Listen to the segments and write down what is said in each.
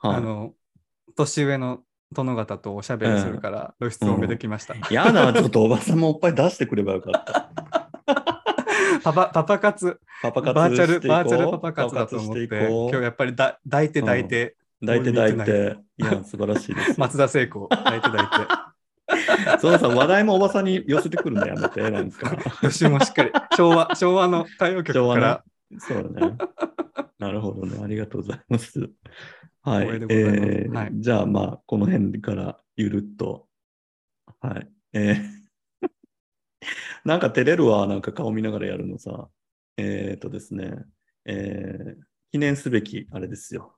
はいあの、年上の殿方とおしゃべりするから、露出多めできました。やだ、ちょっとおばさんもおっぱい出してくればよかった。パパパパ活、パパ活バーチャル、バーチャルパパ活だと思って、今日やっぱりだ抱いて抱いて、抱いて抱い見てて。いや、素晴らしいです。松田聖子、抱いて抱いて。そうさ、話題もおばさんに寄せてくるのやめて、なんか。予習もしっかり、昭和、昭和の歌謡曲昭から、そうだね。なるほどね。ありがとうございます。はい。えーはいじゃあ、まあ、この辺からゆるっと。はい。えー なんか照れるわ、なんか顔見ながらやるのさ。えっ、とですね、えー記念すべき、あれですよ。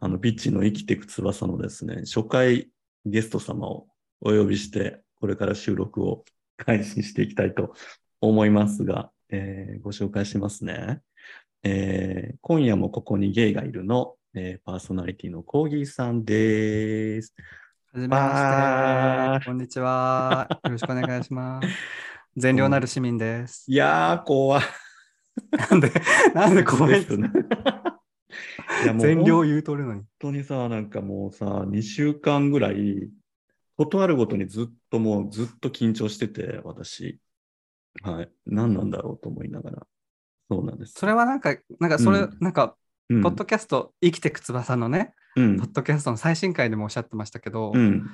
あの、ビッチの生きていく翼のですね、初回ゲスト様をお呼びして、これから収録を 開始していきたいと思いますが、えーご紹介しますね。えー今夜もここにゲイがいるの、えーパーソナリティのコーギーさんです。はじめまして。こんにちは。よろしくお願いします。善良なる市民です。いやー、怖い。なんで、なんで怖いんですね。善良本言うとるのに。当にさ、なんかもうさ、2週間ぐらい、ことあるごとにずっともうずっと緊張してて、私。はい。何なんだろうと思いながら。そうなんです。それはなんか、なんかそれ、うんなんか、うん、ポッドキャスト、生きてく翼のね、うんポッドキャストの最新回でもおっしゃってましたけど、うん。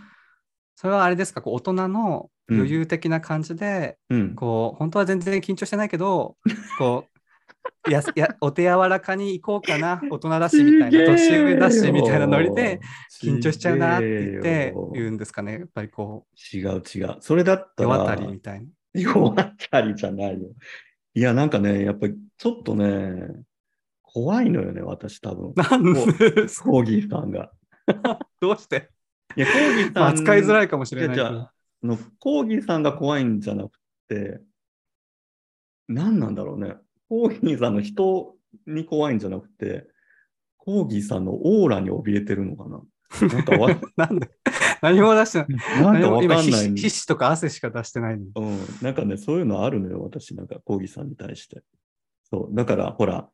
それはあれですか、こう大人の余裕的な感じで、うん。こう、本当は全然緊張してないけど、こう、やすやお手柔らかに行こうかな、大人だしみたいな、年上だしみたいなノリで、緊張しちゃうなって言って言うんですかね、やっぱりこ違う違う。それだっう、たら、世渡りみたいな。世渡りじゃないよ。いや、なんかね、やっぱりちょっとね、怖いのよね、私多分。なんで？コーギーさんが。どうして、いや、コーギーさん。まあ、扱いづらいかもしれないじゃああのコーギーさんが怖いんじゃなくて、何なんだろうね。コーギーさんの人に怖いんじゃなくて、コーギーさんのオーラに怯えてるのかな。なんかわ なんで？何も出してない。なんかわかんない脂皮脂とか汗しか出してない。うん、なんかね、そういうのあるのよ、私、なんか、コーギーさんに対して。そう、だから、ほら、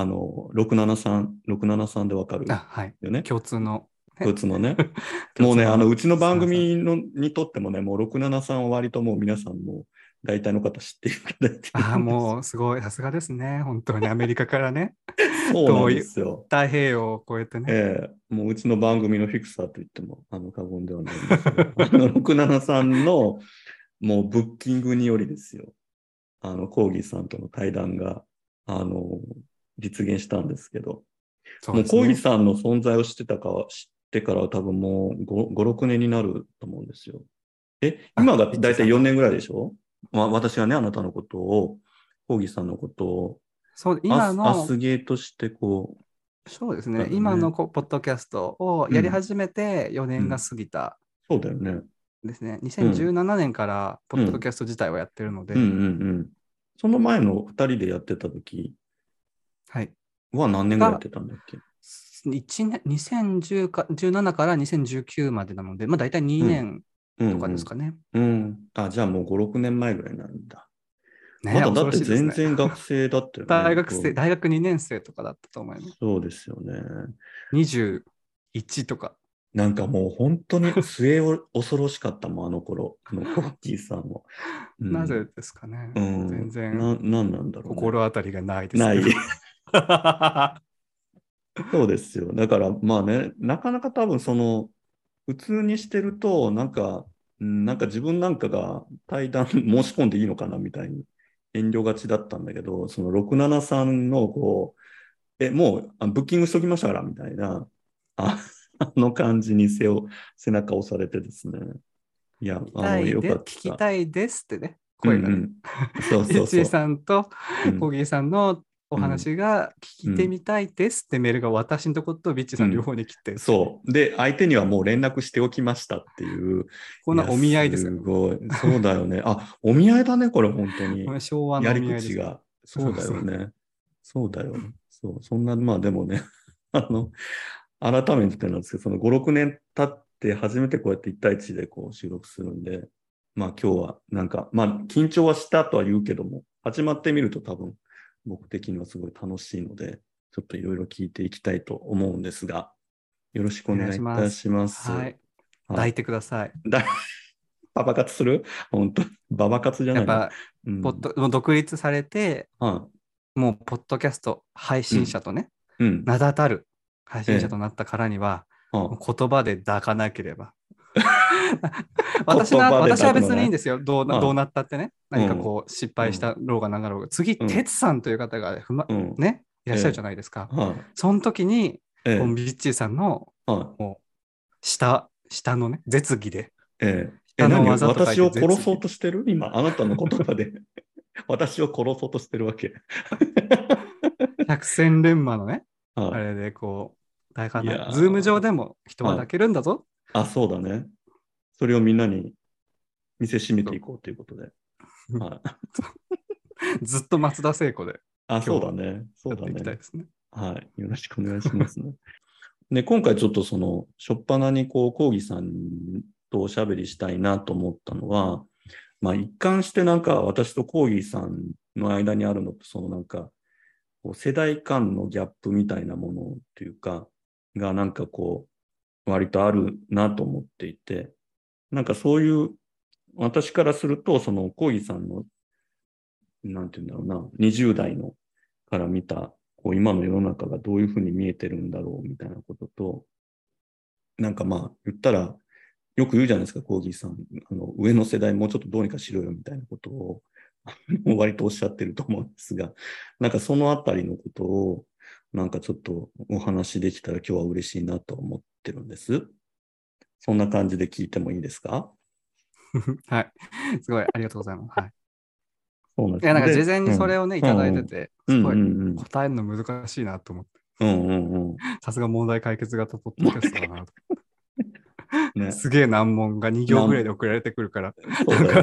あの、673、673でわかるあ、はい。よね。共通の。共通のね。共 もうね、あの、うちの番組のにとってもね、もう673は割ともう皆さんも大体の方知っていただいてああ、もうすごい、さすがですね。本当にアメリカからね、そうなんですよ。太平洋を越えてね。ええもううちの番組のフィクサーと言ってもあの過言ではないんですけど、あの673のもうブッキングによりですよ、あのコーギーさんとの対談があの実現したんですけど、そうね。もうコーギーさんの存在を知ってたかは知ってからは多分もう5、5 6年になると思うんですよ。え、今が大体4年ぐらいでしょ？まあ、私はね、あなたのことを、コーギーさんのことを、そう今アスアのスゲーとしてこそうですね。ね。今のこポッドキャストをやり始めて4年が過ぎた。う、そうだよね。ですね。2017年からポッドキャスト自体をやってるので、うんうんうん。その前の2人でやってた時は何年ぐらいやってたんだっけ？1年2010か17から2019までなので、まあ大体2年とかですかね。うん、うん。あ、じゃあもう5、6年前ぐらいになるんだ。ねまだだって全然学生だったよね。大学生、こ大学2年生とかだったと思います。うそうですよね。21とか。なんかもう本当に末を恐ろしかったもん、あの頃、あのコッキーさんも。うんなぜですかね。うん、全然ななんなんだろう、ね。心当たりがないですない。そうですよ。だからまあね、なかなか多分その、普通にしてると、なんか、うんなんか自分なんかが対談申し込んでいいのかなみたいに遠慮がちだったんだけど、その673のこう、え、もうあブッキングしときましたからみたいな、ああの感じに背を、背中を押されてですね。いや、あの、よかった。聞きたいですってね、声がね。うんうんそうそうそう。さんとうんコーギーさんのお話が聞いてみたいですってメールが私のとことビッチさん両方に来て、そう。で、相手にはもう連絡しておきましたっていう。こんなお見合いですすよ。ごい。そうだよね。あ、お見合いだね、これ、本当に昭和のやり。口が。そうだよね。そうだよ。そう。そんな、まあでもね、あの、改めてなんですけど、その5、6年経って初めてこうやって1対1でこう収録するんで、まあ今日はなんか、まあ緊張はしたとは言うけども、始まってみると多分僕的にはすごい楽しいので、ちょっといろいろ聞いていきたいと思うんですが、よろしくお願いいたします。はい。はい抱いてください。だ パパ活する？本当？ババ活じゃないやっぱ、うんポッドもう独立されて、はもう、ポッドキャスト配信者とね、いうん。名だたる配信者となったからには、はもう言葉で抱かなければ。私は言葉で抱くのね私は別にいいんですよ。どうどうなったってね。何かこう失敗したろうがなかろうが。次、うん哲さんという方がふま、うんね、いらっしゃるじゃないですか。はい。その時に、ええビッチーさんのは下、下のね、絶技で。い。ええ。え、何私を殺そうとしてる？今、あなたの言葉で。私を殺そうとしてるわけ。百戦錬磨のね、あはい。れでこう、抱かなズーム上でも人は抱けるんだぞ。あ、そうだね。それをみんなに見せしめていこうということで。はい。ずっと松田聖子であ、そうだね。そうだね。ですね。はい。よろしくお願いしますね。で、今回ちょっとその、しょっぱなにこう、コーギさんとおしゃべりしたいなと思ったのは、まあ一貫してなんか私とコーギーさんの間にあるのって、そのなんか、世代間のギャップみたいなものっていうか、がなんかこう、割とあるなと思っていて、なんかそういう、私からすると、そのコーギーさんの、なんていうんだろうな、20代のから見た、こう今の世の中がどういうふうに見えてるんだろうみたいなことと、なんかまあ言ったら、よく言うじゃないですか、コーギーさん。あの上の世代もうちょっとどうにかしろよみたいなことを 割とおっしゃってると思うんですが、なんかそのあたりのことを、なんかちょっとお話できたら今日は嬉しいなと思ってるんです。そんな感じで聞いてもいいですか？はい。すごい、ありがとうございます。はい。そうなんですいや、なんかで事前にそれをね、うんいただいてて、うんすごい答えるの難しいなと思って、うんうんうんさすが問題解決型ポッドキャストだなと。ね、すげえ難問が2行ぐらいで送られてくるから、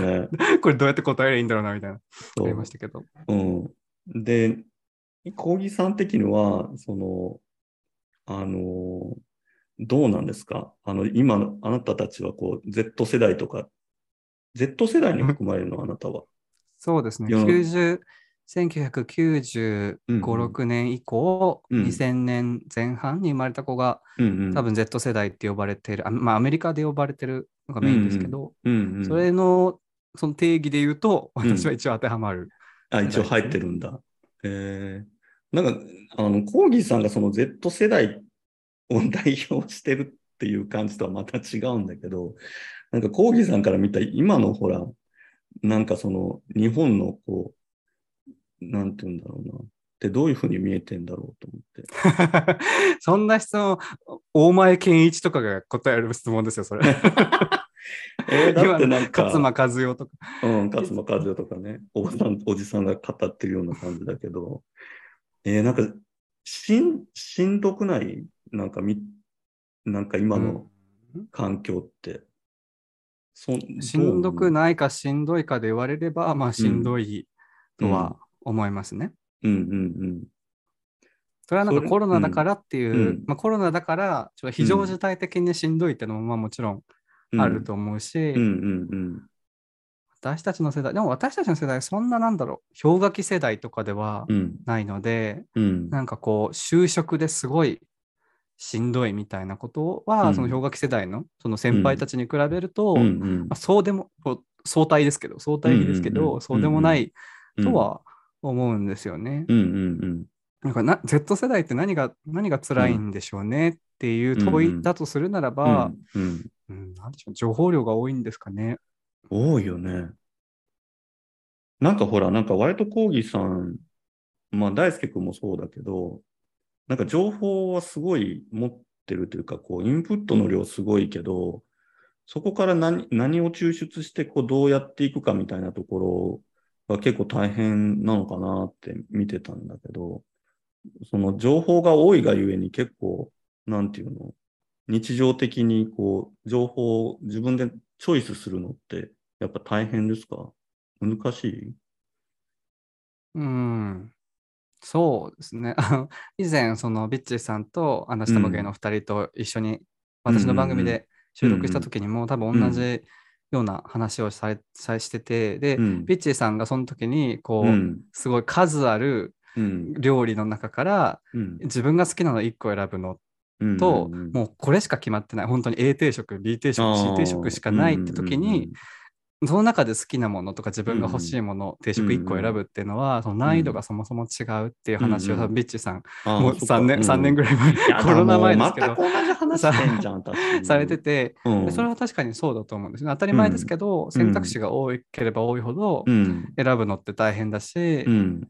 ね。これどうやって答えればいいんだろうな、みたいな。ありましたけど。うん。で、コーギーさん的には、その、あの、どうなんですか？あの、今の、あなたたちはこう、Z 世代とか、Z 世代に含まれるの、あなたは。そうですね。世の90 1995、うんうん6年以降、うん2000年前半に生まれた子が、うんうん。多分 Z 世代って呼ばれてる、あまあ、アメリカで呼ばれてるのがメインですけど、うんうん。それのその定義で言うと、うん私は一応当てはまる。あ、一応入ってるんだ。えー、なんか、あの、コーギーさんがその Z 世代を 代表してるっていう感じとはまた違うんだけど、なんかコーギーさんから見た今のほら、なんかその日本のこう、なんて言うんだろうな。ってどういうふうに見えてんだろうと思って。そんな質問、大前健一とかが答える質問ですよ、それ。えー、だってなんか、勝間和代とか。うん、勝間和代とかね、おばさん、おじさんが語ってるような感じだけど、えー、なんか、しん、しんどくない？なんかみ、なんか今の環境って。そしんどくい。ないかしんどいかで言われれば、まあしんどいとは思いますね。うんうんそれはなんかコロナだからっていう、うんまあ、コロナだからちょっと非常事態的にしんどいっていうのもまあもちろんうん。あると思うし、うんうんうん。私たちの世代、でも私たちの世代、そんななんだろう、氷河期世代とかではうんないので、うん。なんかこう、就職ですごいしんどいみたいなことは、うんその氷河期世代のその先輩たちに比べると、うんうんまあ、そうでも、相対ですけど、相対比ですけど、うんうんうんそうでもないとは思うんですよね。うんうんうん。なんかな Z 世代って何が何が辛いんでしょうねっていう問いだとするならば、うんうんうんなんでしょう情報量が多いんですかね。多いよね。なんかほら、なんか割とコーギーさん、まあ大輔君もそうだけど、なんか情報はすごい持ってるというか、こう、インプットの量すごいけど、そこから何何を抽出して、こう、どうやっていくかみたいなところが結構大変なのかなって見てたんだけど、その情報が多いがゆえに結構、なんていうの、日常的にこう、情報を自分でチョイスするのって、やっぱ大変ですか？難しい？うん。そうですね。以前、そのビッチーさんとあの下も芸の2人と一緒に私の番組で収録した時にも、多分同じような話をさしてて、で、うんビッチーさんがその時に、こう、うん。すごい数あるうん。料理の中からうん。自分が好きなの1個選ぶのと、もうこれしか決まってない本当に A 定食 B 定食 C 定食しかないって時に、その中で好きなものとか自分が欲しいもの、定食1個選ぶっていうのは、その難易度がそもそも違うっていう話を、うんビッチさん、もう3年、三年ぐらい前、コロナ前ですけど。されてて、それは確かにそうだと思うんですね。当たり前ですけど、選択肢が多ければ多いほど、うん。選ぶのって大変だし、うん。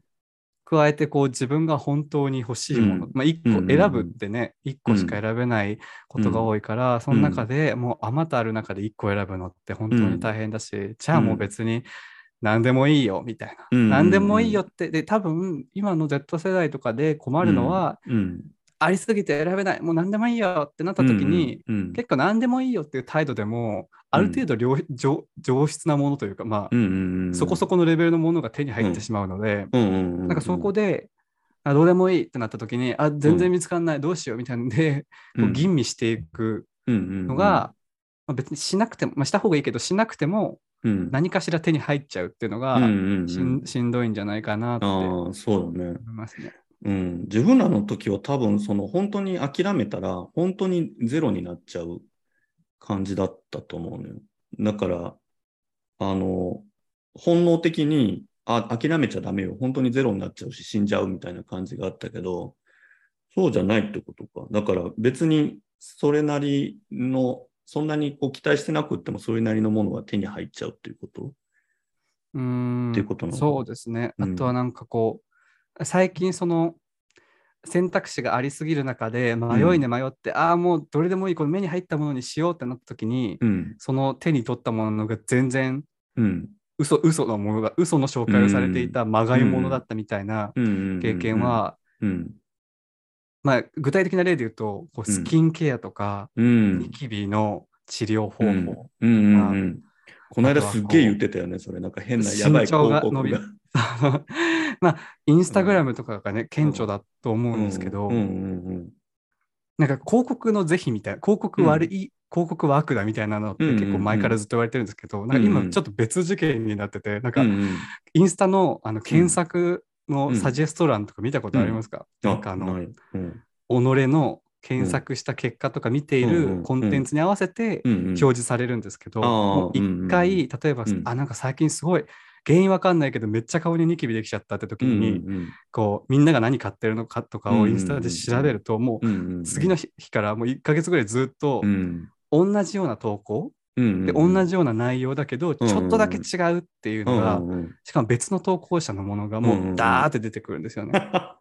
加えてこう自分が本当に欲しいもの、うん。まあ、1うんうんうん。個選ぶってね、1個しか選べないことが多いから、その中でもうあまたある中で1個選ぶのって本当に大変だし、じゃあもう別に何でもいいよみたいな、うん。うんうん何でもいいよってで多分今の Z 世代とかで困るのは、うん。ありすぎて選べないもう何でもいいよってなった時に、うんうん、結構何でもいいよっていう態度でもある程度良、上上質なものというかまあ、うんうんうん、そこそこのレベルのものが手に入ってしまうので、うんうんうん、なんかそこで、あどうでもいいってなった時に、あ全然見つかんない、どうしようみたいなので、こう吟味していくのが、まあ、別にしなくても、まあ、した方がいいけど、しなくてもうん、何かしら手に入っちゃうっていうのが、うんうんうん。しんしんどいんじゃないかなって思。いますね。うん、自分らの時は多分その本当に諦めたら本当にゼロになっちゃう感じだったと思うのよ。だから、あの、本能的にあ諦めちゃダメよ。本当にゼロになっちゃうし死んじゃうみたいな感じがあったけど、そうじゃないってことか。だから別にそれなりの、そんなにこう期待してなくってもそれなりのものが手に入っちゃうっていうこと？うーんっていうことなの？そうですね。うんあとはなんかこう、最近その選択肢がありすぎる中で迷いに迷って、ああもうどれでもいいこの目に入ったものにしようってなった時に、うん。その手に取ったものが全然うん。嘘嘘のものが嘘の紹介をされていたまがいものだったみたいなうん。うん。うん。うん。経験、は、うん。まあ、具体的な例で言うとこううん。スキンケアとか、うん。ニキビの治療方法、うん。うん。うん。うん。この間すっげえ言ってたよね、それ。なんか変なやばい広告伸び まあインスタグラムとかがね、顕著だと思うんですけど、うん。うんなんか広告の是非みたいな広告悪い、広告は悪だみたいなのって結構前からずっと言われてるんですけど、なんか今ちょっと別事件になってて、なんかうんうん。インスタのあの検索のサジェスト欄とか見たことありますか、うん。なんかあの、己の検索した結果とか見ていうん。うん。るコンテンツに合わせてうん。うん。表示されるんですけど、一回、例えば、うん。あ、なんか最近すごい、原因わかんないけど、めっちゃ顔にニキビできちゃったって時に、うんうんこう、みんなが何買ってるのかとかをインスタで調べると、もうんうんう、次の日日からもう1ヶ月ぐらいずっとう、ん。同じような投稿、うんで、同じような内容だけど、ちょっとだけ違うっていうのが、うんうんしかも別の投稿者のものがもうんうん。ううんダーって出てくるんですよね。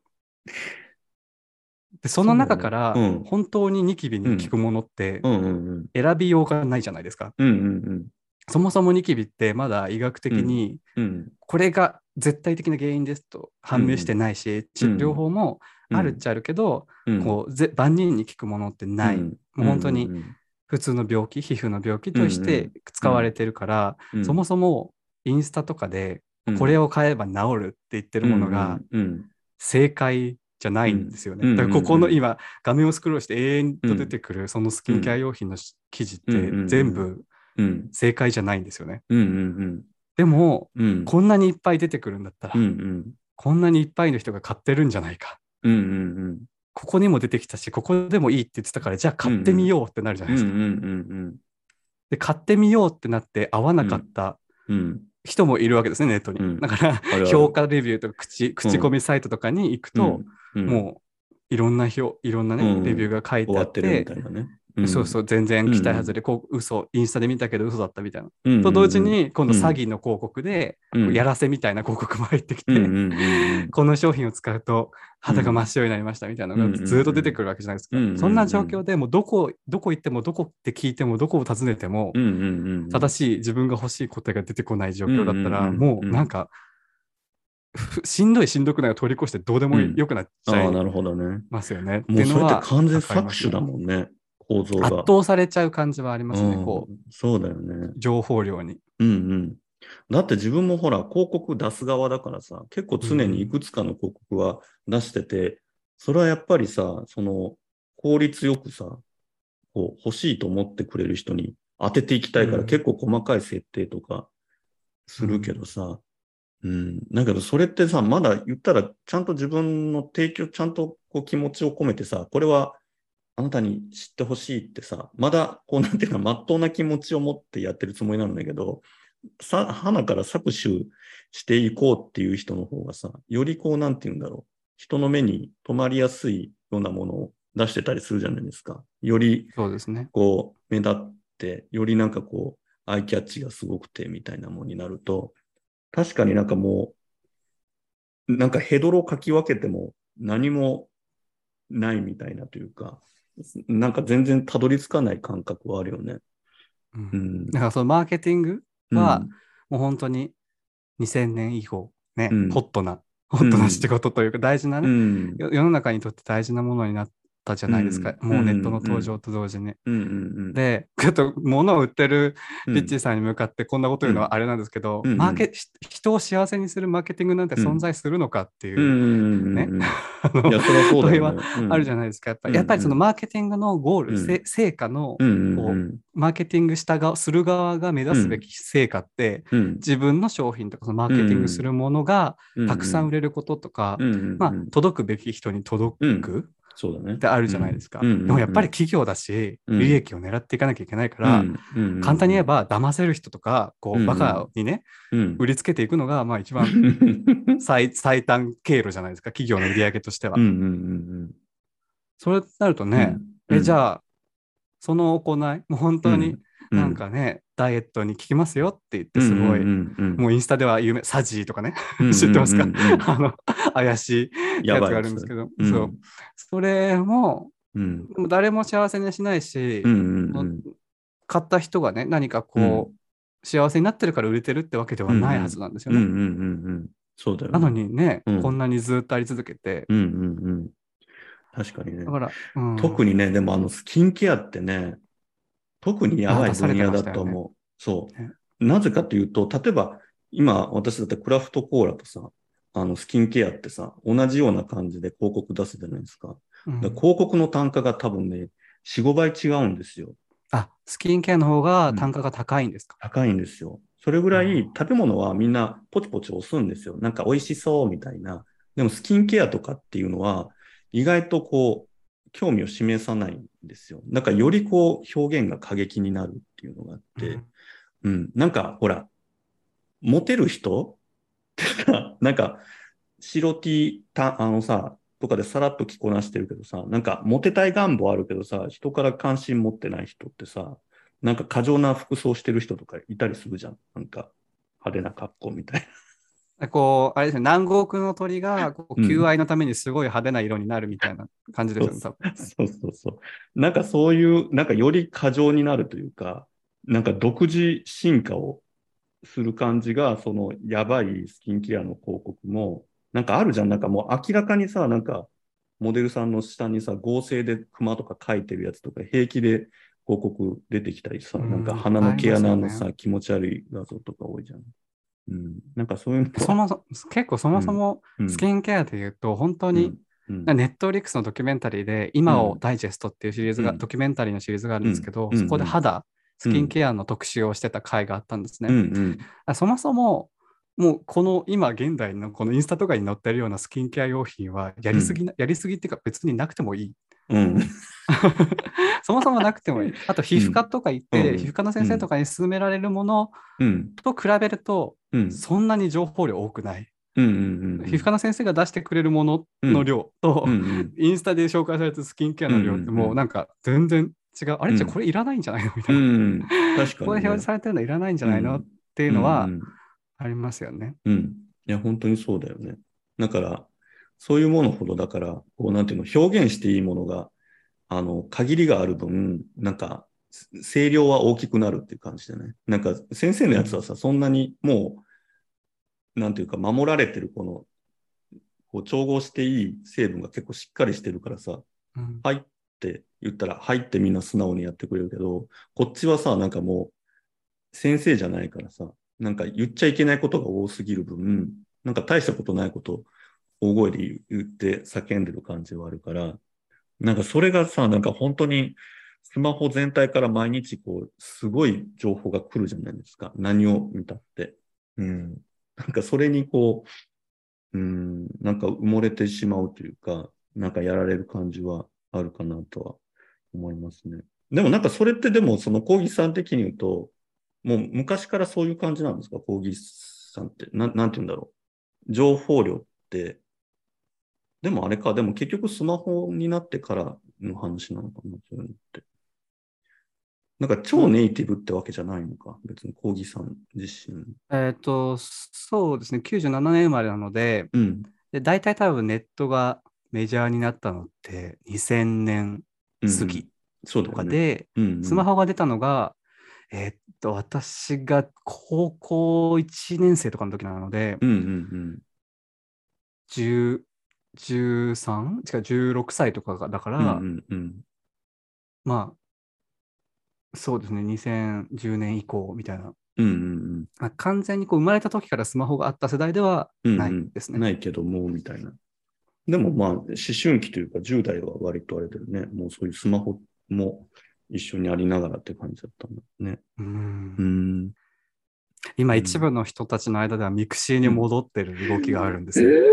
で、その中から本当にニキビに効くものってうん。うん選びようがないじゃないですか。うんうんそもそもニキビってまだ医学的にうん。これが絶対的な原因ですと判明してないし、治療法もあるっちゃあるけど、うん。こうぜ万人に効くものってない。うん。もう本当にうん普通の病気、皮膚の病気として使われてるから、うん。そもそもインスタとかでうん。これを買えば治るって言ってるものがうん正解じゃないんですよね。うんだからここうんの今画面をスクロールして永遠と出てくるそのスキンケア用品のし記事ってうん全部うん正解じゃないんですよね。うんうんでもうん。うんこんなにいっぱい出てくるんだったら、うんうん。こんなにいっぱいの人が買ってるんじゃないか。うんうんここにも出てきたし、ここでもいいって言ってたから、じゃあ買ってみようってなるじゃないですか。うんうんうんで、買ってみようってなって合わなかったうん。人もいるわけですね、ネットに。うん。だから、評価レビューとか口口コミサイトとかに行くと、うん。もういろんな表、いろんなね、うん。レビューが書いてあってるみて、たいなね。そうそう、全然期待外れ、こう嘘、インスタで見たけど嘘だったみたいな。うん。と同時に、今度詐欺の広告で、うん、やらせみたいな広告も入ってきて、うんうんうんうん。この商品を使うと肌が真っ白になりましたみたいなのうんがずっと出てくるわけじゃないですか。うんそんな状況でもうどこ、どこ行ってもどこって聞いてもどこを訪ねてもうんうんうん正しい自分が欲しい答えが出てこない状況だったらうんうんうんもうなんかふしんどいしんどくないを通り越してどうでもうん。よくなっちゃいなるほどね。ますよね。もうそれって完全搾取だもんね、構造が。圧倒されちゃう感じはありますね。うんこうそうだよね。情報量に。うんうん。だって自分もほら、広告出す側だからさ、結構常にいくつかの広告は出してて、それはやっぱりさ、その効率よくさ、こう欲しいと思ってくれる人に当てていきたいから、うん結構細かい設定とかするけどさ、うん、だけどそれってさ、まだ言ったらちゃんと自分の提供、ちゃんとこう気持ちを込めてさ、これはあなたに知ってほしいってさ、まだ、こう、なんていうか、まっとうな気持ちを持ってやってるつもりなんだけど、さ、花から搾取していこうっていう人の方がさ、よりこう、なんていうんだろう、人の目に留まりやすいようなものを出してたりするじゃないですか。より、そうですね。こう、目立って、よりなんかこう、アイキャッチがすごくてみたいなものになると、確かになんかもう、なんかヘドロかき分けても何もないみたいなというか、なんか全然たどり着かない感覚はあるよね。うん。うん。だからそのマーケティングは、もう本当に2000年以降、ね、うん。ホットな、ホットな仕事というか、大事なうね、ん、よ世の中にとって大事なものになったじゃないですか。うんもうネットの登場と同時に。うんうんうん。で、ちょっと物を売ってるうん、ピッチーさんに向かってこんなこと言うのはあれなんですけど、うんマーケし人を幸せにするマーケティングなんて存在するのかっていう、うんうんうんうん。ねいあのや、それは。あるじゃないですか。やっぱうんりやっぱりそのマーケティングのゴール、成果の、うんうんこううんマーケティングしたがする側が目指すべき成果って、うん自分の商品とかそのマーケティングするものがたくさん売れることとか、うんうんうんまあ、届くべき人に届くそうだね。ってあるじゃないですか。でもやっぱり企業だし、うん。利益を狙っていかなきゃいけないから、簡単に言えば騙せる人とか、こう、バカにね、うん。売りつけていくのが、まあ一番 最最短経路じゃないですか、企業の売り上げとしては。それとなるとうん。ね、え、じあ、ゃあ、その行い、もう本当にうなんかね、ダイエットに効きますよって言って、すごい、もうインスタでは有名、サジーとかね、知ってますかうん。うんうんうんあの、怪しいやつがあるんですけど、うん。そう。それも、うん。でも誰も幸せにしないし、うんうんうん。買った人がね、何かこう、幸せになってるから売れてるってわけではないはずなんですよね。うんうんうんうんそうだよね。なのにね、うん。こんなにずっとあり続けて、うんうんうん。確かにね。だ。から、うん。特にね、でもあのスキンケアってね、特にやばい分野だと思う。そうね。なぜかというと、例えば今私だってクラフトコーラとさ、あのスキンケアってさ、同じような感じで広告出すじゃないですか。うんだから広告の単価が多分ね、4、5倍違うんですよ。あ、スキンケアの方が単価が高いんですか、高いんですよ。それぐらうんい食べ物はみんなポチポチ押すんですよ。なんか美味しそうみたいな。でもスキンケアとかっていうのは意外とこう興味を示さないんですよ。だからよりこう表現が過激になるっていうのがあって、うん。うん、なんかほら、モテる人？ってさ、なんか白 T た、あのさ、とかでさらっと着こなしてるけどさ、なんかモテたい願望あるけどさ、人から関心持ってない人ってさ、なんか過剰な服装してる人とかいたりするじゃん。なんか派手な格好みたいこう、あれですね、南国の鳥がこううん求愛のためにすごい派手な色になるみたいな感じですよね、多分。な。そうそうそう。なんかそういう、なんかより過剰になるというか、なんか独自進化をする感じが、そのやばいスキンケアの広告も、なんかあるじゃん。なんかもう明らかにさ、なんかモデルさんの下にさ、合成で熊とか書いてるやつとか、平気で広告出てきたりさ、うんなんか鼻の毛穴のさ、ありますよ気持ち悪い画像とか多いじゃん。うん。なんかそういうそもそ結構そもそもうん。スキンケアで言うと、本当に、うん。ネットフリックスのドキュメンタリーで、今をうんダイジェストっていうシリーズが、うん。ドキュメンタリーのシリーズがあるんですけど、うん。そこでうん肌、スキンケアの特集をしてた回があったんですね。そもそも、もうこの今現代のこのインスタとかに載ってるようなスキンケア用品はやりすぎな、やりすぎっていうか別になくてもいい。うん。そもそもなくてもいい。あと皮膚科とか行って、うん皮膚科の先生とかに勧められるものうん。と比べると、うん。そんなに情報量多くない。うんうんうん。皮膚科の先生が出してくれるものの量と、うんうんインスタで紹介されたスキンケアの量ってうんうんうんもうなんか全然違う。あれじゃうんこれいらないんじゃないの？みたういな。ん。確かに、ね。ここで表示されてるのいらないんじゃないの、うんっていうのはうんありますよね。うん。うん。いや、本当にそうだよね。だから、そういうものほど、だから、こう、なんていうの、表現していいものが、あの、限りがある分、なんか、声量は大きくなるっていう感じでね。なんか、先生のやつはさ、そんなにもう、なんていうか、守られてるこの、こう、調合していい成分が結構しっかりしてるからさ、うんはいって言ったら、はいってみんな素直にやってくれるけど、こっちはさ、なんかもう、先生じゃないからさ、なんか言っちゃいけないことが多すぎる分、なんか大したことないこと大声で言って叫んでる感じはあるから、なんかそれがさ、なんか本当にスマホ全体から毎日こう、すごい情報が来るじゃないですか。何を見たって。うん。なんかそれにこう、うん、なんか埋もれてしまうというか、なんかやられる感じはあるかなとは思いますね。でもなんかそれってでもそのコーギーさん的に言うと、もう昔からそういう感じなんですか？コーギーさんって。ななんて言うんだろう。情報量って、でもあれか、でも結局スマホになってからの話なのかな、そういうのって。なんか超ネイティブってわけじゃないのか、別にコーギーさん自身。えっ、と、そうですね、97年生まれなので、うん。で大体多分ネットがメジャーになったのって2000年うん過ぎと。かで、スマホが出たのが、えーっと、私が高校1年生とかの時なので、うんうん10 13? 違う、16歳とかがだから、うん。うんうんうん。まあ、そうですね、2010年以降みたいな。うんうんまあ完全にこう生まれた時からスマホがあった世代ではうん。ないうんですね。うんないけども、みたいな。でもまあ、思春期というか10代は割とあれだよね。もうそういうスマホも一緒にありながらって感じだったんだね。うんうん。今、うん一部の人たちの間ではミクシーに戻ってる動きがあるんですえよ。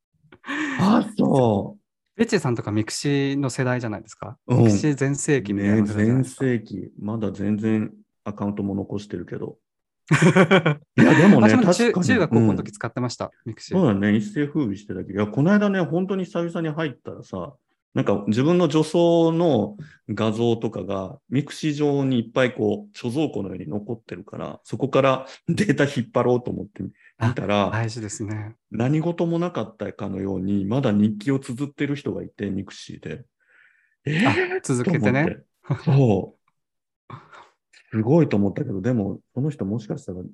あ、そベッチーさんとかミクシーの世代じゃないですか？うんミクシー全盛う。期みたいな全。盛期。まだ全然アカウントも残してるけど。いや、でもね、私も確かに。中中学高校のうん時使ってました、ミクシー。そうだね、一世風靡してたけど、いや、この間ね、本当に久々に入ったらさ、なんか自分の女装の画像とかがミクシー上にいっぱいこう貯蔵庫のように残ってるから、そこからデータ引っ張ろうと思って見たら、大事ですね。何事もなかったかのように、まだ日記を綴ってる人がいて、ミクシーで。えあー、続けてね。そう。すごいと思ったけど、でも、その人もしかしたら、も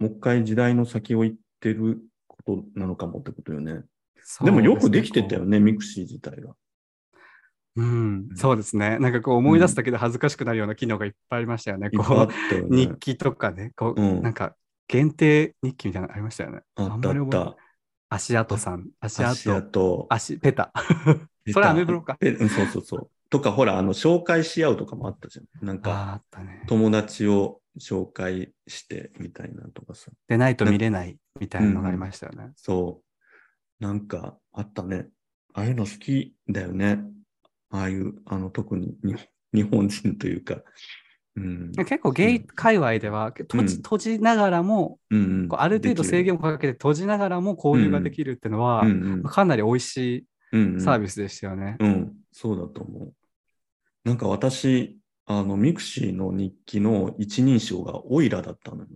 う一回時代の先を行ってることなのかもってことよね。でもよくできてたよね。ね、ミクシー自体が。こううん、そうですね。なんかこう思い出すだけで恥ずかしくなるような機能がいっぱいありましたよね。いっぱいあっこう、日ね。記とかね、こう、うんなんか限定日記みたいなのありましたよね。あったあっんまり覚えた。足跡さん、足足跡、跡。足、ペタ。それアメブロか。そうそうそう。とか、ほら、あの、紹介し合うとかもあったじゃん。なんか、ね。友達を紹介してみたいなとかさ。でないと見れないみたいなのがありましたよね。そう。なんか、あったね。ああいうの好きだよね。ああいう、あの、特に日 日本人というか。うん。結構ゲイ界隈では閉じ,、うん。閉じながらも、うんある程度制限をかけて閉じながらも交流ができるっていうのは、うんうん。かなり美味しうんいサービスでしたよね。うん、そうだと思う。なんか私、あの、ミクシーの日記の一人称がオイラだったのよ。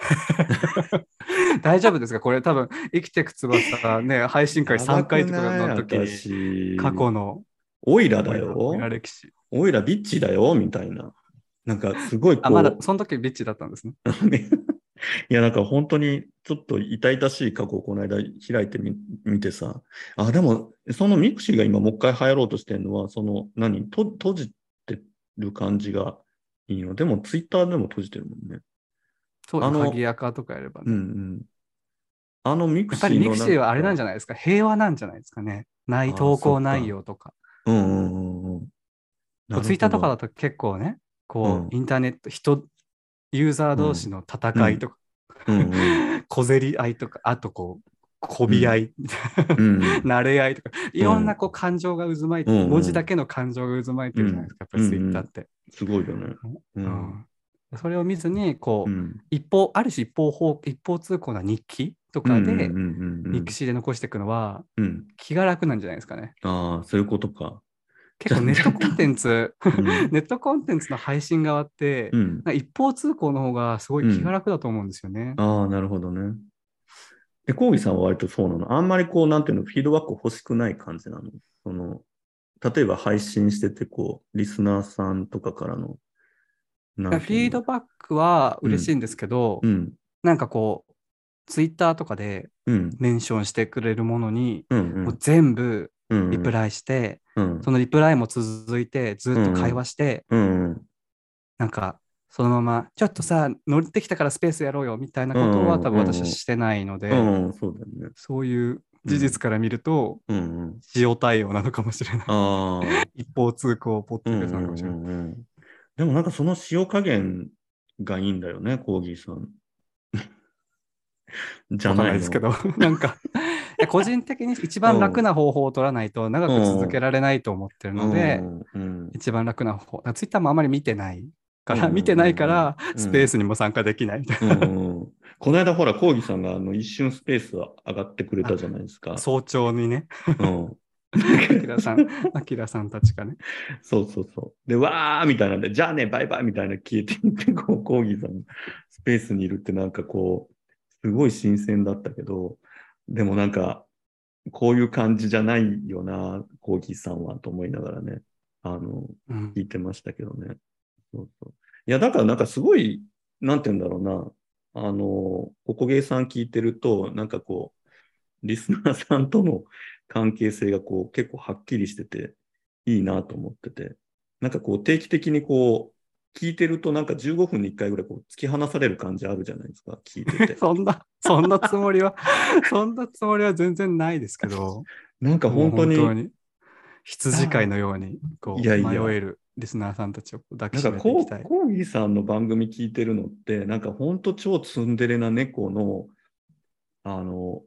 大丈夫ですか？これ多分生きてく翼ね、配信会3回とかの時過去のオイラだオよイ。ラ歴史。オイラビッチだよ、みたいな。なんかすごいこう。あ、まだその時ビッチだったんですね。いや、なんか本当にちょっと痛々しい過去をこの間開いてみ見てさ。あ、でも、そのミクシーが今もう一回流行ろうとしてるのは、その、何？と閉じてる感じがいいの？でも、ツイッターでも閉じてるもんね。そうあの鍵垢とかやればね。うんうん。あのミクやっぱシーのりミクシーはあれなんじゃゃないですか？平和なんじゃないですかね。ない投稿内容とか。うんうんうんうん。ツイッターとかだと。と結構ね、こう、うん。インターネット、人、ユーザー同士の戦いとか、小競り合いとか、あとこう、こび合い、うん。慣れ合いとか、いろんなこう感情が渦巻いて、文字だけの感情が渦巻いてるじゃないですか、やっぱりツイッターって。すごいよね。ううんん。それを見ずに、こう、うん。一方、ある種一方方、一方通行な日記とかで、うんうんうんうんミクシーで残していくのはうん。気が楽なんじゃないですかね。ああ、そういうことか。結構ネットコンテンツ、うん ネットコンテンツの配信側って、うん一方通行の方がすごい気が楽だと思うんですよね。ああ、なるほどね。で、コウギさんは割とそうなの？あんまりこう、なんていうの、フィードバック欲しくない感じなの？その、例えば配信してて、こう、リスナーさんとかからの、フィードバックは嬉しいんですけど、うん、なんかこう、ツイッターとかでうん、メンションしてくれるものに、もう全部うん、リプライして、うん、そのリプライも続いて、ずっと会話して、なんか、そのまま、ちょっとさ、乗ってきたからスペースやろうよみたいなことはうん多分私はしてないので、うん、そういう事実から見ると。塩対応なのかもしれない。一方通行ポッドうん、キャうん、ストなのかもしれない。でもなんかその塩加減がいいんだよね、コーギーさん。じゃないいですけど、なんか、や個人的に一番楽な方法を取らないと長く続けられないと思ってるので、一番楽な方法。ツイッターもあまり見てないから、うん見てないから、うんスペースにも参加できないみたいな。この間ほら、コーギさんがあの一瞬スペース上がってくれたじゃないですか。早朝にね、うんアキラさん、アキラさんたちがね。そうそうそう。で、わーみたいなんで、じゃあね、バイバイみたいな消えていって、こう、コーギーさん、スペースにいるってなんかこう、すごい新鮮だったけど、でもなんか、こういう感じじゃないよな、コーギーさんは、と思いながらね、あの、うん聞いてましたけどね。そうそう。いや、だからなんかすごい、なんて言うんだろうな、あの、ここゲーさん聞いてると、なんかこう、リスナーさんとの関係性がこう結構はっきりしてていいなと思ってて、なんかこう定期的にこう聞いてるとなんか15分に1回ぐらいこう突き放される感じあるじゃないですか、聞いてて。そんな、そんなつもりは、そんなつもりは全然ないですけど、なんか本当に、羊飼いのように、こう、いやいや迷えるリスナーさんたちを抱きしなんかこうめていきたい。コーギーさんの番組聞いてるのって、なんか本当超ツンデレな猫の、あの、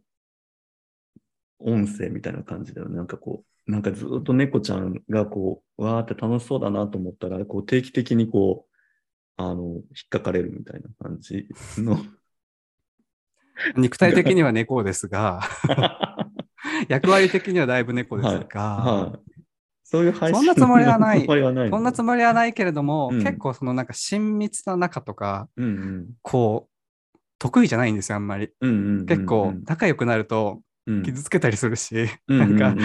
音声みたいな感じだよね。なんかこう、なんかずっと猫ちゃんがこう、わーって楽しそうだなと思ったら、こう定期的にこう、あの、引っかかれるみたいな感じの。肉体的には猫ですが、役割的にはだいぶ猫ですが、はい。そういう配信そんなつもりはない。そんなつもりはないのそんなつもりはないけれども、うん。結構そのなんか親密な仲とか、うんうん。こう、得意じゃないんですよ、あんまり。うんうんうんうん。結構、仲良くなるとうん。傷つけたりするし、うん。なんか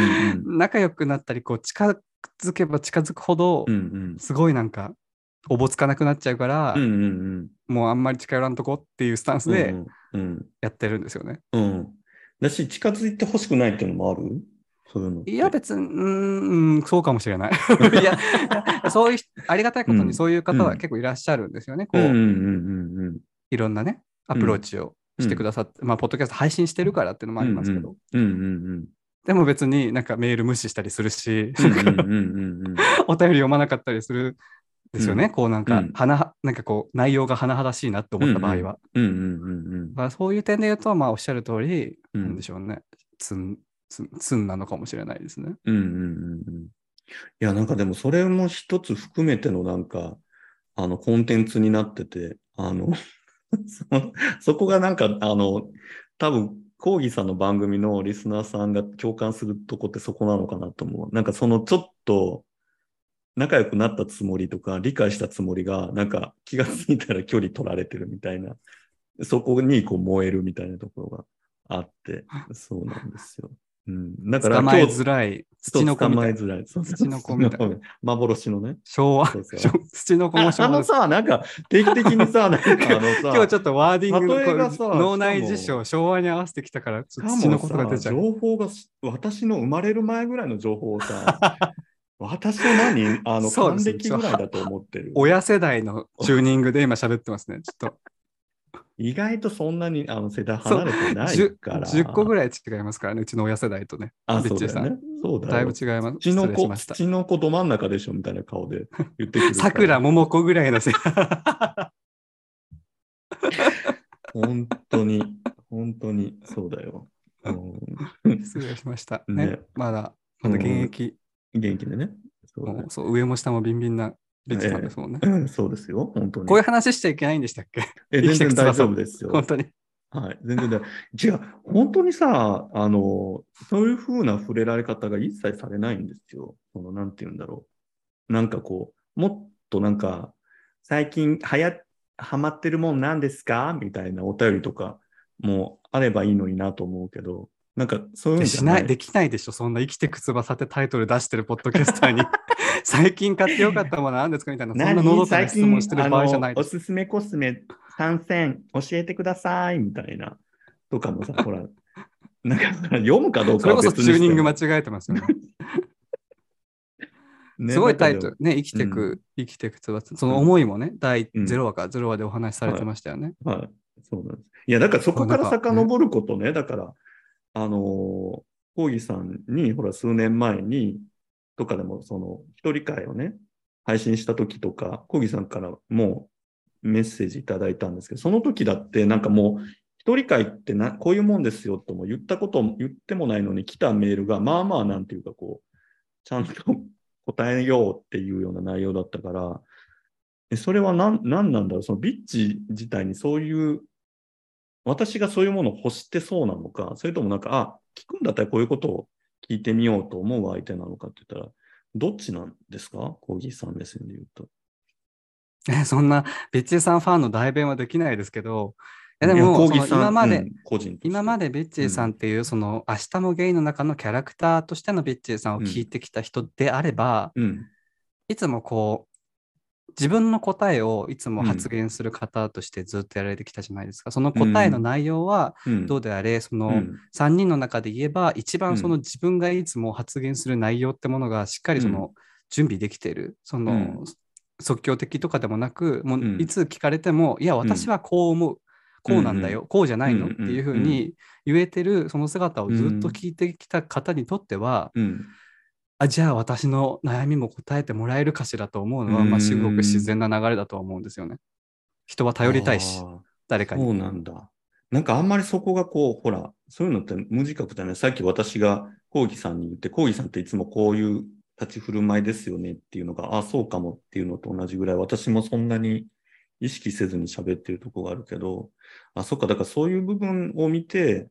仲良くなったり、こう、近づけば近づくほどう、んすごいなんか、おぼつかなくなっちゃうから、うんうんうん。もうあんまり近寄らんとこっていうスタンスでうんやってるんですよね。うん。だし、近づいてほしくないっていうのもある？そういや、別に、うーん、そうかもしれない。いや、そういう、ありがたいことうん。にそういう方はうん。結構いらっしゃるんですよね。こう、うんうんうんうんいろんなね、アプローチをしてくださって、まあ、ポッドキャスト配信してるからっていうのもありますけど、うんうんうんでも別になんかメール無視したりするし、お便り読まなかったりするんですよね。うんこうなんか、うんはななんかこう、内容が甚だしいなって思った場合は。そういう点で言うと、まあ、おっしゃる通り、うんなんでしょうね。つん、つん、つんなのかもしれないですね。うんうんうんうんいや、なんかでもそれも一つ含めてのなんか、あの、コンテンツになってて、あの、そそこがなんか、あの、多分、コーギーさんの番組のリスナーさんが共感するとこってそこなのかなと思う。なんかそのちょっと仲良くなったつもりとか理解したつもりが、なんか気がついたら距離取られてるみたいな、そこにこう燃えるみたいなところがあって、そうなんですよ。うん。だから捕まえづらい、土の子捕みたいな。土の子みたいな。幻のね。昭和、土の子もあ昭和。あのさ、なんか定期的にさ、なんか あのさ、今日ちょっとワーディングの脳内辞し書、昭和に合わせてきたから、土のもことが出ちさ、ゃう。情報がし私の生まれる前ぐらいの情報をさ、私の何あの、還暦ぐらいだと思ってる？親世代のチューニングで今喋ってますね。ちょっと意外とそんなにあの世代離れてない 10, から。10個ぐらい違いますからね、うちの親世代とね。あ、そうだよね。そうだよだいぶ違います。土の子、失礼しました。土の子ど真ん中でしょみたいな顔で言ってくるから。さくらももこぐらいの世本当に、本当に、そうだよ。うん失礼しました。ねね、まだ、まだ現役、元気でね。そうねもうそう上も下もビンビンなリッチーさんですもんね。うんそうですよ、本当に。こういう話しちゃいけないんでしたっけ？え生きてく全然大翼丈夫ですよ。本当に。はい、全然大違う、本当にさ、あの、そういうふうな触れられ方が一切されないんですよ。その、なんて言うんだろう。なんかこう、もっとなんか、最近はや、ハマってるもんなんですか？みたいなお便りとかもあればいいのになと思うけど、なんかそういうんじゃな。でしないい、できないでしょ、そんな生きてく翼ってタイトル出してるポッドキャスターに、最近買ってよかったものなんですかみたいな、そんな何喉から質問してる場合じゃないあのおです。すすめコスメ参戦教えてくださいみたいなとかもさ、ほら、なんか読むかどうそれこそかは別にしてチューニング間違えてますよね。ねすごいタイトだル、ね、生きてく、う生きてく翼。その思いもね、第うん0話か0話でお話しされてましたよね。けどはい、そうなんです。いや、だからそこから遡ることね、だから、あのー、コーギさんに、ほら、数年前に、とかでも、その、一人会をね、配信した時とか、コギさんからもメッセージいただいたんですけど、その時だって、なんかもう、一人会ってな、こういうもんですよとも言ったことも言ってもないのに来たメールが、まあまあなんていうかこう、ちゃんと答えようっていうような内容だったから、それは何何なんだろうそのビッチ自体にそういう、私がそういうものを欲してそうなのか、それともなんか、あ、聞くんだったらこういうことを聞いてみようと思う相手なのかって言ったら、どっちなんですか？コーギーさん目線で言うと。え そんな、ビッチーさんファンの代弁はできないですけど、いやでも、今まで、うん個人今までビッチーさんっていう、その、明日もゲイの中のキャラクターとしてのビッチーさんを聞いてきた人であれば、うん。いつもこう、自分の答えをいつも発言する方としてずっとやられてきたじゃないですか。その答えの内容はうん。どうであれ、そのうん。3人の中で言えば、一うん。番その自分がいつも発言する内容ってものがしっかりその準備できている、その、うん。即興的とかでもなく、もうん。ういつ聞かれても、いや、私はこう思う。こうなんだよ、こうじゃないの。うんっていうふうに言えてるその姿をずっと聞いてきた方にとっては、うん。あじゃあ私の悩みも答えてもらえるかしらと思うのは、うんまあ、すごく自然な流れだとは思うんですよね。人は頼りたいし誰かに。そうなんだ。なんかあんまりそこがこう、ほら、そういうのって無自覚だね。さっき私がコーギさんに言って、コーギさんっていつもこういう立ち振る舞いですよねっていうのが、あ、そうかもっていうのと同じぐらい、私もそんなに意識せずに喋ってるとこがあるけど、あ、そっか、だからそういう部分を見て、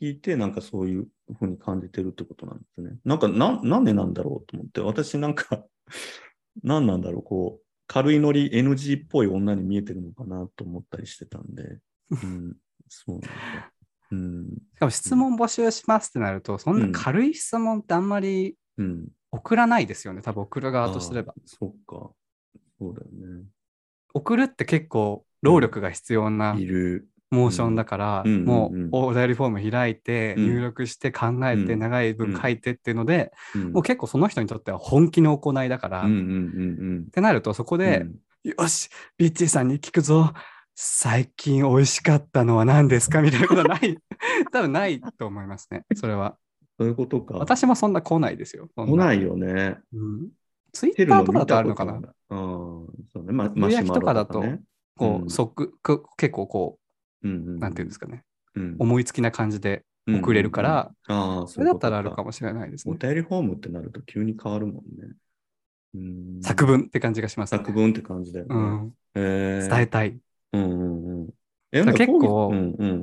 聞いて、なんかそういうふうに感じてるってことなんですね。なんか、な、なんでなんだろうと思って、私なんか、何なんだろう、こう、軽いノリ NG っぽい女に見えてるのかなと思ったりしてたんで、うん、そうなんだ。うん、しかも質問募集しますってなると、そんな軽い質問ってあんまりうん。送らないですよね、多分送る側とすればあ。そっか。そうだよ送るって結構労力が必要なね。いる。モーションだから、うんもうお便りフォーム開いて、うん入力して考えて、うん長い文書いてっていうので、うん、もう結構その人にとっては本気の行いだから、うんうんっうんてなるとそこうん。で、よし、ビッチーさんに聞くぞ。最近美味しかったのは何ですか？みたいなことはない。多分ないと思いますね。それは。そういうことか。私もそんな来ないですよ。来ないよね。うん。ツイ来てるッターとかだとあるのかな？うん。そうね。ま、つぶやきとかだとマシュマロねこう、うん即く結構こなんていうんですかね。うん思いつきな感じで送れるから、ああ、それだったらあるも。かもしれないですおね。便りフォームってなると急に変わるもんね。うん作文って感じがします、ね。作文って感じだよね。うん。えー伝えたい。うんうんうん。結構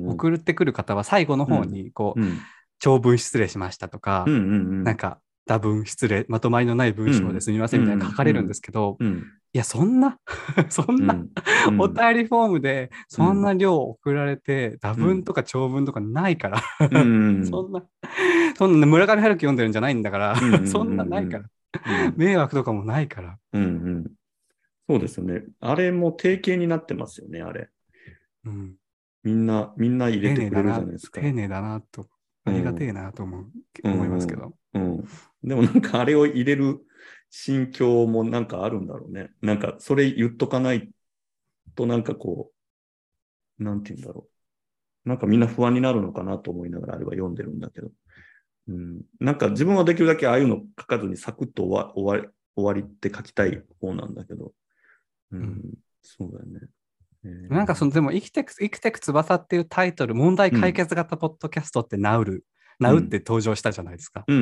送ってくる方は最後の方に、こう、うん長文失礼しましたとか、うんうんうん。なんか、多文失礼、まとまりのない文章です。みませんみたいなの書かれるんですけど、うん、いや、そんな、そんな、うん。お便りフォームでそんな量送られて、多文とか長文とかないから、そんな、そんな村上春樹読んでるんじゃないんだから、そんなないから、うん。迷惑とかもないから。うんうん。そうですよね。あれも定型になってますよね、あれ。うん、みんな、みんな入れてくれるじゃないです、か。丁寧だなと、ありがてえなと思う、うん思いますけど。うん。でもなんかあれを入れる心境もなんかあるんだろうね。なんかそれ言っとかないとなんかこう、なんて言うんだろう。なんかみんな不安になるのかなと思いながらあれは読んでるんだけど。うん。なんか自分はできるだけああいうの書かずにサクッと終わ終わり終わりって書きたい方なんだけど。うん。うんそうだよね。えーなんかその、でも生きてく、生きてく翼っていうタイトル、問題解決型ポッドキャストってナウル、ナウって登場したじゃないですか。うんう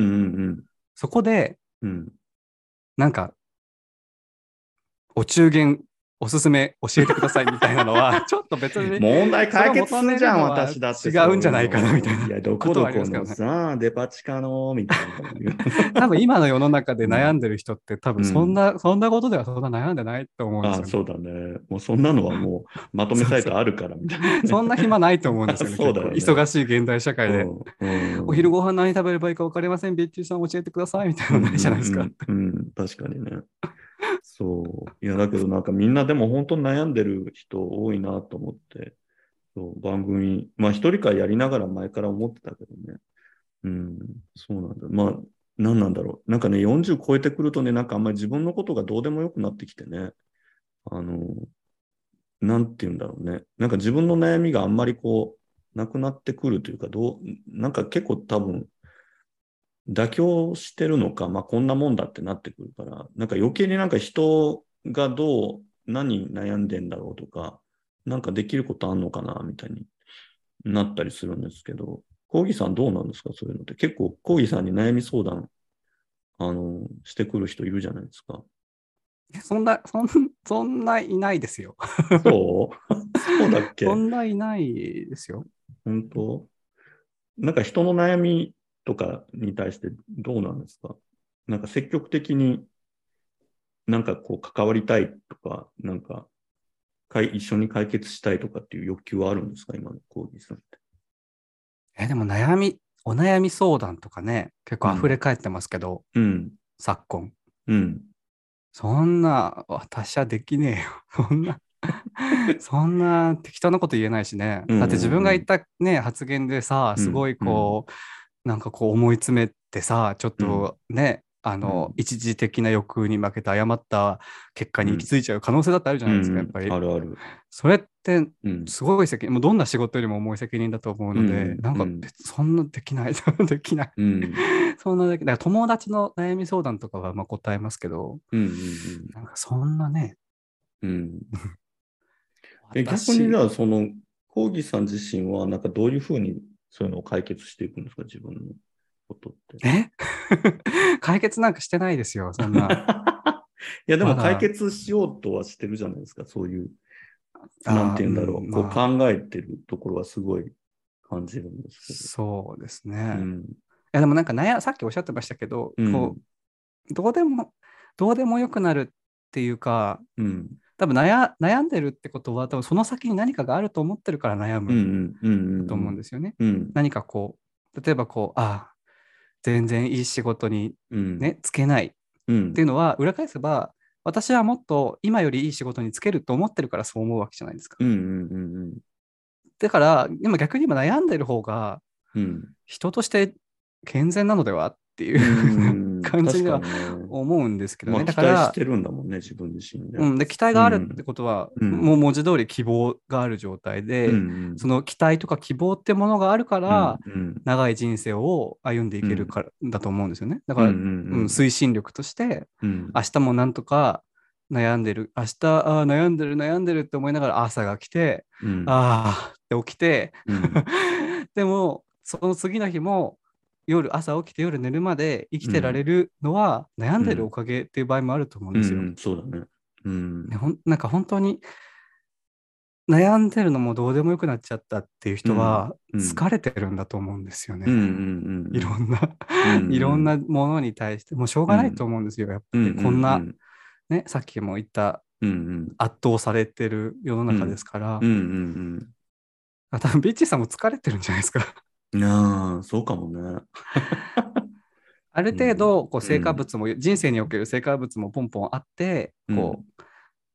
んそこで、うん。うん。なんか、お中元おすすめ教えてくださいみたいなのは、ちょっと別に、問題解決するじゃん、私だって。違うんじゃないかなみたいないや、どこどこのさ、デパ地下の、みたいな。多分今の世の中で悩んでる人って多分そんな、そんなことではそんな悩んでないと思うんあですよ、ね。そうだね。もうそんなのはもうまとめサイトあるからみたいな。そんな暇ないと思うんですよね。忙しい現代社会で。お昼ご飯何食べればいいか分かりません、ビッチーさん教えてくださいみたいなのないじゃないですか。うん確かにね。そう。いや、だけどなんかみんなでも本当に悩んでる人多いなと思って、そう番組、まあ一人会やりながら前から思ってたけどね。うん、そうなんだ。まあ、何なんだろう。なんかね、40超えてくるとね、なんかあんまり自分のことがどうでもよくなってきてね。あの、なんて言うんだろうね。なんか自分の悩みがあんまりこう、なくなってくるというか、どう、なんか結構多分、妥協してるのか、まあこんなもんだってなってくるから、なんか余計になんか人がどう、何悩んでんだろうとか、なんかできることあんのかな、みたいになったりするんですけど、コーギーさんどうなんですかそういうのって。結構、コーギーさんに悩み相談、あの、してくる人いるじゃないですか。えそんな、そんそんないないですよ。そう？そうだっけ？そんないないですよ。本当？なんか人の悩みとかに対してどうなんですか？なんか積極的になんかこう関わりたいとか、なんかかい一緒に解決したいとかっていう欲求はあるんですか？今のコーギーさんって。え、でも悩み、お悩み相談とかね、結構溢れ返ってますけど、うん。昨今。うん。そんな、私はできねえよ。そんな、そんな適当なこと言えないしね。うんうんうんだって自分が言ったね、発言でさ、すごいこう、なんかこう思い詰めてさ、ちょっとね、あの、うん一時的な欲求に負けて誤った結果に行き着いちゃう可能性だってあるじゃないですか、うんやっぱり。あるある。それってうん。すごい責任、もうどんな仕事よりも重い責任だと思うので、うんなんかそんなできない、できない。うん。そんなできない。友達の悩み相談とかはまあ答えますけど、うん。うんなんかそんなね、うん。うん。え、逆私にじゃあ、その、コーギーさん自身は、なんかどういうふうにそういうのを解決していくんですか自分のことって。え？解決なんかしてないですよ、そんな。いや、でも解決しようとはしてるじゃないですか、そういう、なんて言うんだろう、こう考えてるところはすごい感じるんですそうですけど。ね。いうん。や、でもなんか悩、さっきおっしゃってましたけど、うんこう、どうでも、どうでもよくなるっていうか、うん。多分悩悩んでるってことは、多分その先に何かがあると思ってるから悩む。と思うんですよね。うん。何かこう、例えばこう、ああ、全然いい仕事にうん。ね、つけないうん。っていうのは、裏返せば、私はもっと今よりいい仕事につけると思ってるからそう思うわけじゃないですか。だから、今逆に今悩んでる方が、うん。人として健全なのではっていううん。感じにね。思うんですけどね。期待し、てるんだもんね、自分自身で。うん、で期待があるってことは、うん。もう文字通り希望がある状態で、うんその期待とか希望ってものがあるから、うん長い人生を歩んでいけるからだと思うんですよね。だから、うんうん推進力として、うん。明日もなんとか悩んでる、明日あー悩んでる、悩んでるって思いながら朝が来て、うん。ああって起きて、うん。でも、その次の日も夜、朝起きて夜寝るまで生きてられるのは、悩んでるおかげっていう場合もあると思うんですよ。うんそうだね。うん。ねほんなんか本当に悩んでるのもどうでもよくなっちゃったっていう人はうん。うん。疲れてるんだと思うんですよね。うんうんうんいろんな、うん いろんなものに対して、もうしょうがないと思うんですよ。やっぱり。こんな、ね、さっきも言ったうんうん。圧倒されてる世の中ですから、うんうんあ多分ビッチーさんも疲れてるんじゃないですか。うん。いやーそうかもね。ある程度、こううん成果物も、人生における成果物もポンポンあって、こう、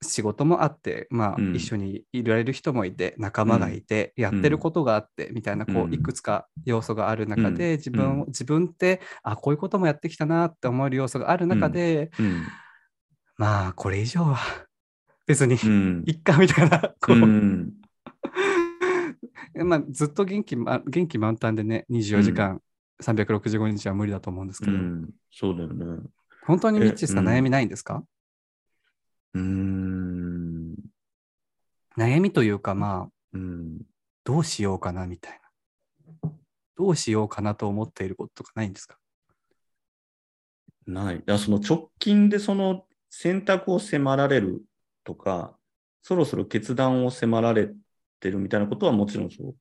仕事もあって、まあ、うん。一緒にいられる人もいて、仲間がいて、やってることがあって、みたいな、こうん。う、いくつか要素がある中で、うん。自分を、自分って、あ、こういうこともやってきたなって思える要素がある中で、うん。まあ、これ以上は、別に、うん。いっか、みたいな、こう、うんまあ、ずっと元気,、ま、元気満タンでね、24時間、365日は無理だと思うんですけど、うん。そうだよね。本当にミッチーさん悩みないんですか、うーん。悩みというか、まあ、うん。どうしようかなみたいな。どうしようかなと思っていることとかないんですか？ない。その直近でその選択を迫られるとか、そろそろ決断を迫られてるみたいなことはもちろんそう、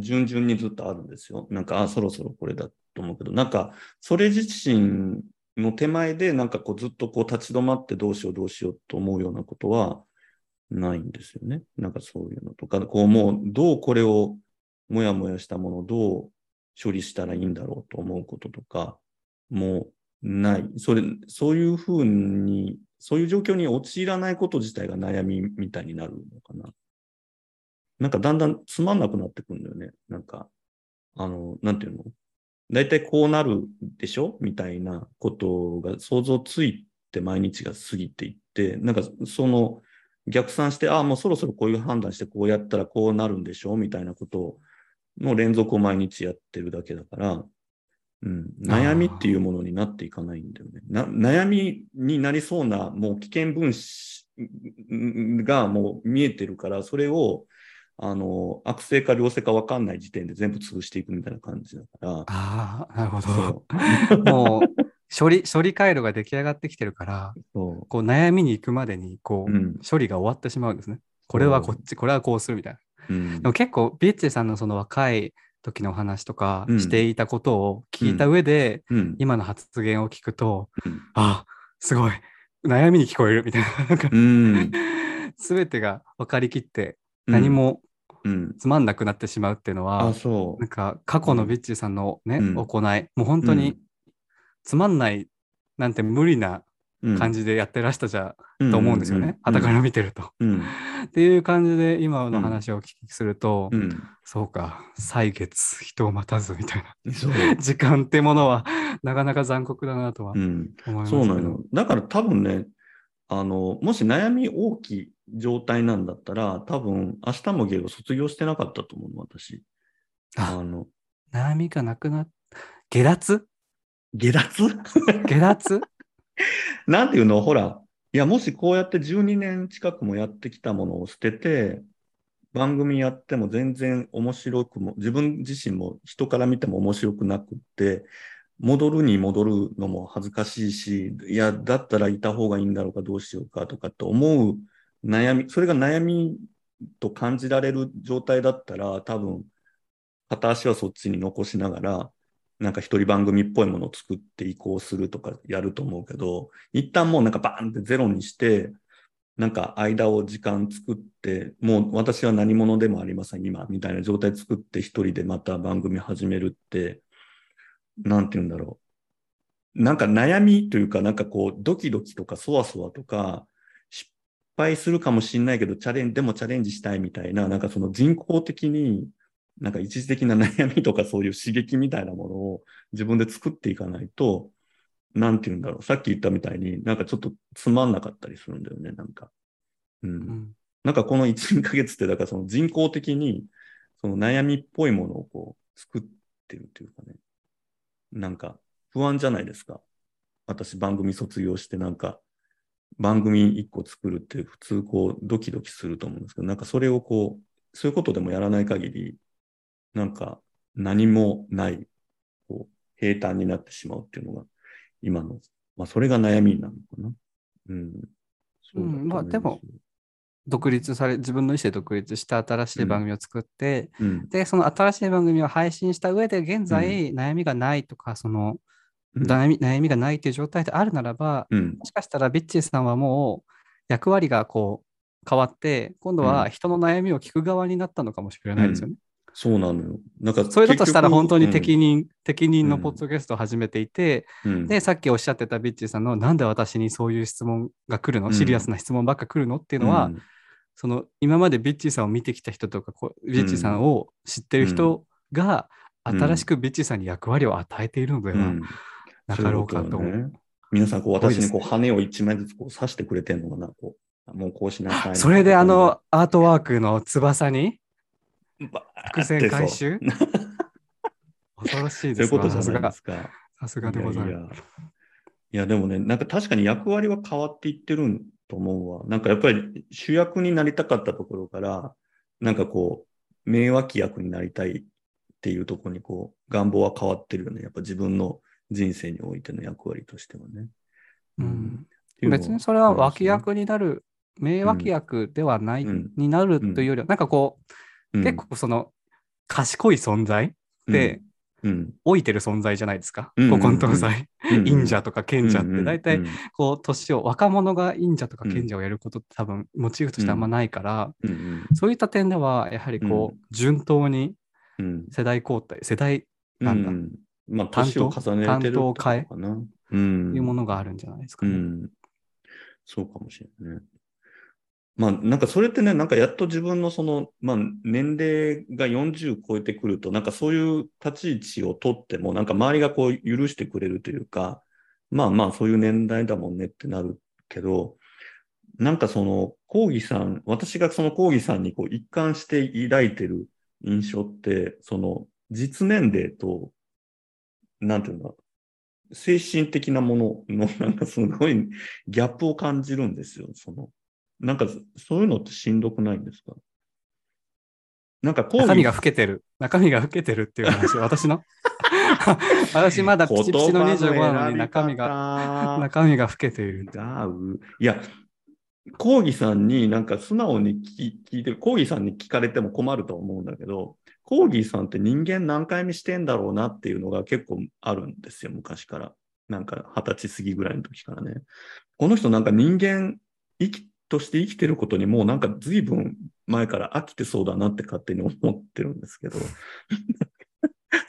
順々にずっとあるんですよ。なんか、あ、そろそろこれだと思うけど、なんか、それ自身の手前で、なんかこうずっとこう立ち止まってどうしようどうしようと思うようなことはないんですよね。なんかそういうのとか、こうもうどうこれをもやもやしたものをどう処理したらいいんだろうと思うこととか、もうない。それ、そういうふうに、そういう状況に陥らないこと自体が悩みみたいになるのかな。なんかだんだんつまんなくなってくるんだよね。なんか、あの、なんていうの？大体こうなるでしょ？みたいなことが想像ついて毎日が過ぎていって、なんかその逆算して、ああ、もうそろそろこういう判断してこうやったらこうなるんでしょ？みたいなことの連続を毎日やってるだけだから、うん、悩みっていうものになっていかないんだよね。な悩みになりそうなもう危険分子がもう見えてるから、それをあの、悪性か良性か分かんない時点で全部潰していくみたいな感じだから。ああ、なるほそど。もう、処理、処理回路が出来上がってきてるから、そこう悩みに行くまでに、こう、うん処理が終わってしまうんですね。これはこっち、これはこうするみたいな。う。うんでも結構、ビッチーさんのその若い時のお話とかうんしていたことを聞いた上で、うん。今の発言を聞くと、うんあ、すごい、悩みに聞こえるみたいな。なんかうん。全てが分かりきって、何もうん。つまんなくなってしまうっていうのは、あ、そなんか過去のビッチーさんのね、うん行い、もう本当にうんつまんないなんて無理なう。感じでやってらしたじゃ、うんと思うんですよね。傍から見てると。うん。っていう感じで今の話をお聞きすると、うん。そうか、歳月、人を待たずみたいな。時間ってものはなかなか残酷だなとはうん。思います。そうなの。だから多分ね、あの、もし悩み大きい状態なんだったら、多分、明日も芸を卒業してなかったと思うの、私。ああの、悩みがなくなっ下脱？下脱？下脱？なんていうの？ほら、いや、もしこうやって12年近くもやってきたものを捨てて、番組やっても全然面白くも、自分自身も人から見ても面白くなくって、戻るに戻るのも恥ずかしいし、いや、だったらいた方がいいんだろうか、どうしようかとかって思う悩み、それが悩みと感じられる状態だったら、多分、片足はそっちに残しながら、なんか一人番組っぽいものを作って移行するとかやると思うけど、一旦もうなんかバーンってゼロにして、なんか間を時間作って、もう私は何者でもありません、今、みたいな状態作って一人でまた番組始めるって、なんて言うんだろう。なんか悩みというか、なんかこう、ドキドキとかそわそわとか、失敗するかもしれないけど、チャレンジ、でもチャレンジしたいみたいな、なんかその人工的に、なんか一時的な悩みとかそういう刺激みたいなものを自分で作っていかないと、なんて言うんだろう。さっき言ったみたいになんかちょっとつまんなかったりするんだよね、なんか。うん。うんなんかこの1、2ヶ月って、だからその人工的に、その悩みっぽいものをこう作ってるというかね。なんか不安じゃないですか。私番組卒業してなんか番組1個作るって普通こうドキドキすると思うんですけど、なんかそれをこう、そういうことでもやらない限り、なんか何もない、こう、平坦になってしまうっていうのが今の、まあそれが悩みなのかな。うん。うんまあでも、独立され、自分の意思で独立して新しい番組を作って、うん。で、その新しい番組を配信した上で、現在悩みがないとか、その、うん。悩み悩みがないという状態であるならば、うん。もしかしたらビッチーさんはもう役割がこう変わって、今度は人の悩みを聞く側になったのかもしれないですよね。そうなのよ。なんか、それだとしたら本当に適任、任、適任のうん。ポッドキャストを始めていて、うん。で、さっきおっしゃってたビッチーさんの、なんで私にそういう質問が来るの、うん。シリアスな質問ばっか来るの？っていうのは、その今までビッチーさんを見てきた人とか、こうビッチーさんを知ってる人が、うん。新しくビッチーさんに役割を与えているのではうん。なかろうかと皆さん、こう、私にこう、羽を一枚ずつこう刺してくれてんのかな、こう。もうこうしなさい。それであの、アートワークの翼に伏線回収？恐ろしいですわさすが。さすがでございます。や。いや、でもね、なんか確かに役割は変わっていってると思うわ。なんかやっぱり主役になりたかったところから、なんかこう、名脇役になりたいっていうところにこう、願望は変わってるよね。やっぱ自分の人生においての役割としてはね。うん。う別にそれは脇役になる、名脇役ではない、うん。になるというよりは、なんかこう、結構その賢い存在ってうん、老いてる存在じゃないですか。うん古今東西、うん忍者とか賢者って。大体うんこう年を若者が忍者とかうん賢者をやることって多分モチーフとしてあんまないから、そういった点ではやはりこう、順当にうん。世代交代世代なんだ。うん。まあ、担当年を重ねてるってことかな。うん。いうものがあるんじゃないですかね。うん。そうかもしれないね。まあ、なんかそれってね、なんかやっと自分のその、まあ、年齢が40超えてくると、なんかそういう立ち位置を取っても、なんか周りがこう許してくれるというか、まあまあそういう年代だもんねってなるけど、なんかその、講義さん、私がその講義さんにこう一貫して抱いてる印象って、その、実年齢と、なんていうんだ、精神的なものの、なんかすごいギャップを感じるんですよ。その、なんかそういうのってしんどくないんですか？なんか中身が老けてる。中身が老けてるっていう話、私の？私まだピチピチの25なのに中身が、が中身が老けている。いや、講義さんになんか素直に聞聞いてる、講義さんに聞かれても困ると思うんだけど、講義さんって人間何回目してんだろうなっていうのが結構あるんですよ、昔から。なんか二十歳過ぎぐらいの時からね。この人なんか人間生きとして生きてることにもうなんか随分前から飽きてそうだなって勝手に思ってるんですけど。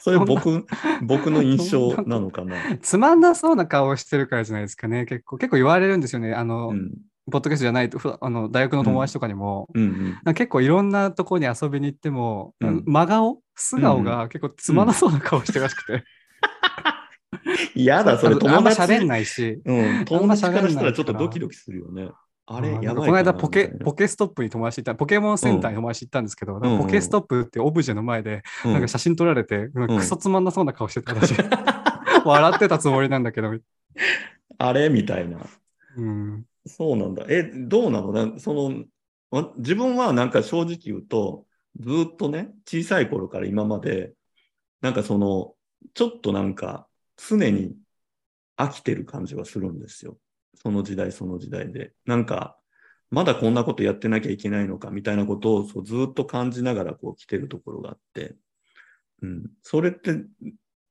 それ僕、僕の印象なのかな？つまんなそうな顔をしてるからじゃないですかね。結構、結構言われるんですよね。あの、うん。ポッドキャストじゃないと、ふあの大学の友達とかにも、うんうん。結構いろんなところに遊びに行っても、うん真顔？素顔が結構つまらなそうな顔してるらしくて。嫌だ、それあのあんま友達。喋んないし。うん、友達からしたらちょっとドキドキするよね。あれ、やばいこの間ポケ、ポケストップに友達行った、ポケモンセンターに友達行ったんですけど、んうんポケストップってオブジェの前で、うんなんか写真撮られて、なんかクソつまんなそうな顔してたらしい。笑ってたつもりなんだけど、あれ？みたいな。うん。そうなんだ。え、どうなの？なその、わ自分はなんか正直言うと、ずっとね、小さい頃から今まで、なんかその、ちょっとなんか、常に飽きてる感じはするんですよ。その時代その時代で。なんか、まだこんなことやってなきゃいけないのかみたいなことをそうずっと感じながらこう来てるところがあって、うん。それって、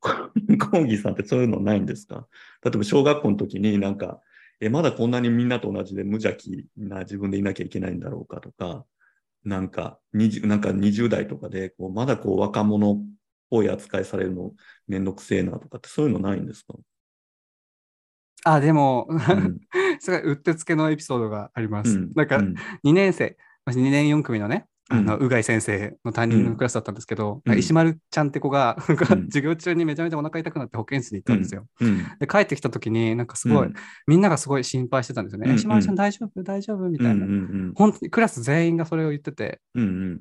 講義さんってそういうのないんですか？例えば小学校の時になんか、え、まだこんなにみんなと同じで無邪気な自分でいなきゃいけないんだろうかとか、なんか20、なんか20代とかで、こうまだこう若者っぽい扱いされるのめんどくせえなとかってそういうのないんですか、あ、でも、うん。すごいうってつけのエピソードがあります。うん。なんか、うん。2年生、2年4組のね、あの、うがい先生の担任のクラスだったんですけど、うん。石丸ちゃんって子が、授業中にめちゃめちゃお腹痛くなって保健室に行ったんですよ。うん。で、帰ってきた時に、なんかすごい、うん。みんながすごい心配してたんですよね。うん。石丸ちゃん大丈夫？大丈夫？みたいな。本当にクラス全員がそれを言ってて、うんうん。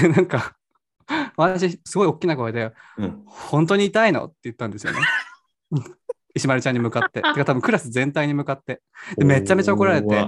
で、なんか、私、すごい大きな声で、うん。本当に痛いの？って言ったんですよね。石丸ちゃんに向かって。てか多分クラス全体に向かって。でめちゃめちゃ怒られて。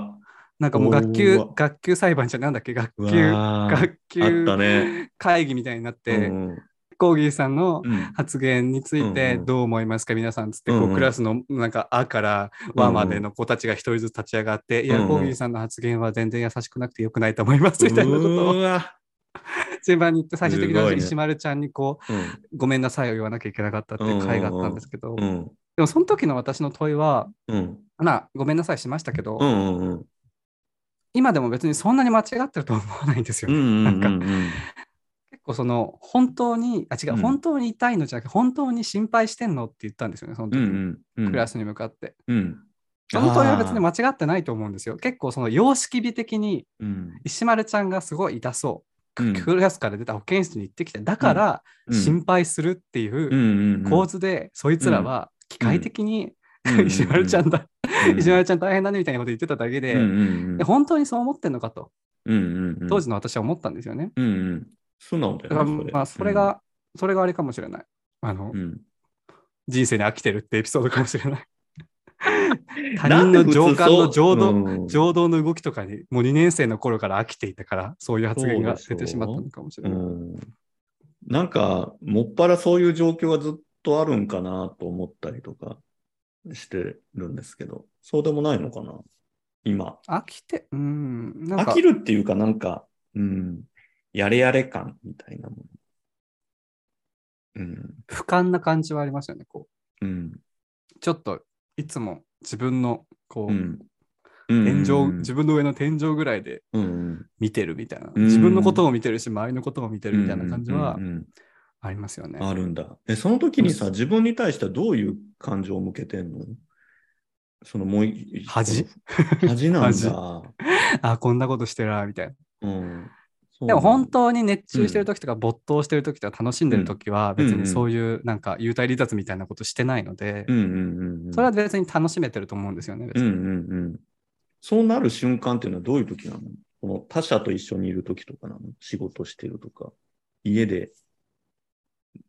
なんかもう学級おー、学級裁判じゃなんだっけ？学う級、わー。学あった級ね。会議みたいになって、うんコーギーさんのうん。発言についてうんうん。どう思いますか、皆さんつって、うんうん。こうクラスのなんか「あ」から「わ」までの子たちが一人ずつ立ち上がって、いや、うん。うんコーギーさんの発言は全然優しくなくてよくないと思います。みたいなことうをわ。順番に言って、最終的すごいね。に石丸ちゃんにこう、うん。ごめんなさいを言わなきゃいけなかったっていう回があったんですけど、うんでもその時の私の問いは、うん。まあ、ごめんなさいしましたけど、うんうんうん。今でも別にそんなに間違ってるとは思わないんですよね。うんうんなんかうん。結構その本当に、あ、違う、うん。本当に痛いのじゃなくて、本当に心配してんのって言ったんですよね、その時。に、うんうんうん。クラスに向かって。うん。その問いは別に間違ってないと思うんですよ。結構その様式美的にうん。石丸ちゃんがすごい痛そう。うん。クラスから出た保健室に行ってきて、だからうん。心配するっていうんううんうん。構図で、そいつらは機械的に、うん。石丸ちゃんだ、うん。石丸ちゃん大変だねみたいなこと言ってただけで、うんうんうん。で本当にそう思ってんのかと、うんうんうん。当時の私は思ったんですよね。うんうん。素直だよね。まあ、それが、それがあれかもしれない。あの、うん、人生に飽きてるってエピソードかもしれない。他人の上官の情動、う？ん。情動の動きとかに、もう2年生の頃から飽きていたから、そういう発言が出てしまったのかもしうれない。ん。なんか、もっぱらそういう状況がずっとあるんかなと思ったりとかしてるんですけど、そうでもないのかな？今。飽きて、うん、なんか飽き、るっていうかなんか、うん、やれやれ感みたいなもの。うん、俯瞰な感じはありますよね。こうん、う、ちょっと、いつも自分の、こう、うん。天井、うん自分の上の天井ぐらいでうん、見てるみたいな。うん自分のことを見てるし、周りのことも見てるみたいな感じはうんうんうんありますよね。あるんだ。え、その時にさ、自分に対してはどういう感情を向けてんの？そのもうい、恥？恥なん恥だ。あ、こんなことしてるな、みたいな。うん。でも本当当に熱中してる時とか没頭してる時とか楽しんでる時は別にそういうなんか幽体離脱みたいなことしてないのでうんうんうんうん。それは別に楽しめてると思うんですよね。別にうんうんうん。そうなる瞬間っていうのはどういう時なの？この他者と一緒にいる時とかなの？仕事してるとか、家で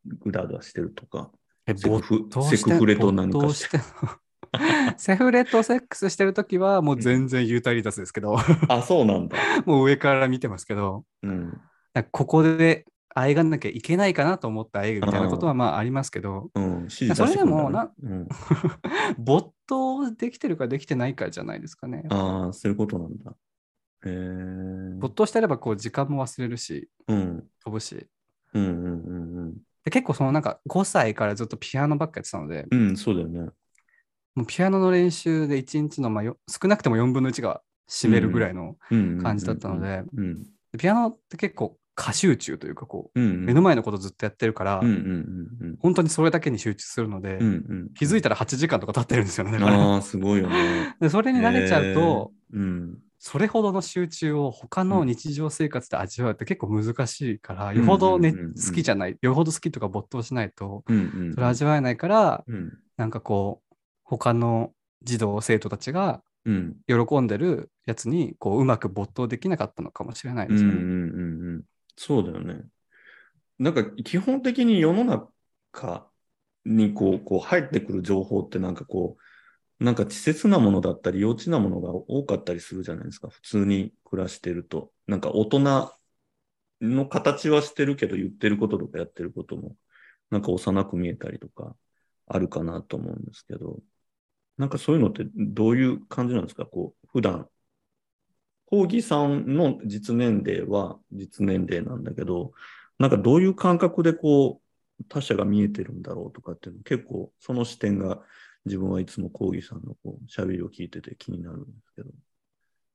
ぐだぐだしてるとか、えセクフセクフレと何かしてて セフレとセックスしてる時はもう全然幽体離脱ですけど あ、そうなんだ。もう上から見てますけどうん。ここであえがなきゃいけないかなと思ってあえぐみたいなことはまあありますけど、うん、それでも出してくるん没頭できてるかできてないかじゃないですかね。うん、ああ、そういうことなんだ。へえー。没頭してればこう時間も忘れるし、うん。飛ぶし。うんうんうんで結構そのなんか5歳からずっとピアノばっかやってたので、うん。うん、そうだよね。もうピアノの練習で1日のまあよ少なくても4分の1が占めるぐらいの、感じだったのでピアノって結構過集中というかこうんう。うん目の前のことずっとやってるから、うんうんうんうん。本当にそれだけに集中するので、うんうん、気づいたら8時間とか経ってるんですよね。ああ、すごいよね。でそれに慣れちゃうと、へー、うん。それほどの集中を他の日常生活で味わうって結構難しいから、よほどね、好きじゃない、よほど好きとか没頭しないと。それ味わえないから、うん。なんかこう、他の児童、生徒たちがうん。喜んでるやつに、こう、うまく没頭できなかったのかもしれないですよね。うんうんうんうん。そうだよね。なんか基本的に世の中にこうこう入ってくる情報ってなんかこう、なんか稚拙なものだったり幼稚なものが多かったりするじゃないですか。普通に暮らしてると。なんか大人の形はしてるけど言ってることとかやってることもなんか幼く見えたりとかあるかなと思うんですけど、なんかそういうのってどういう感じなんですか？こう、普段コーギーさんの実年齢は実年齢なんだけど、なんかどういう感覚でこう他者が見えてるんだろうとかっていうの結構その視点が自分はいつもコーギーさんのこう喋りを聞いてて気になるんですけど、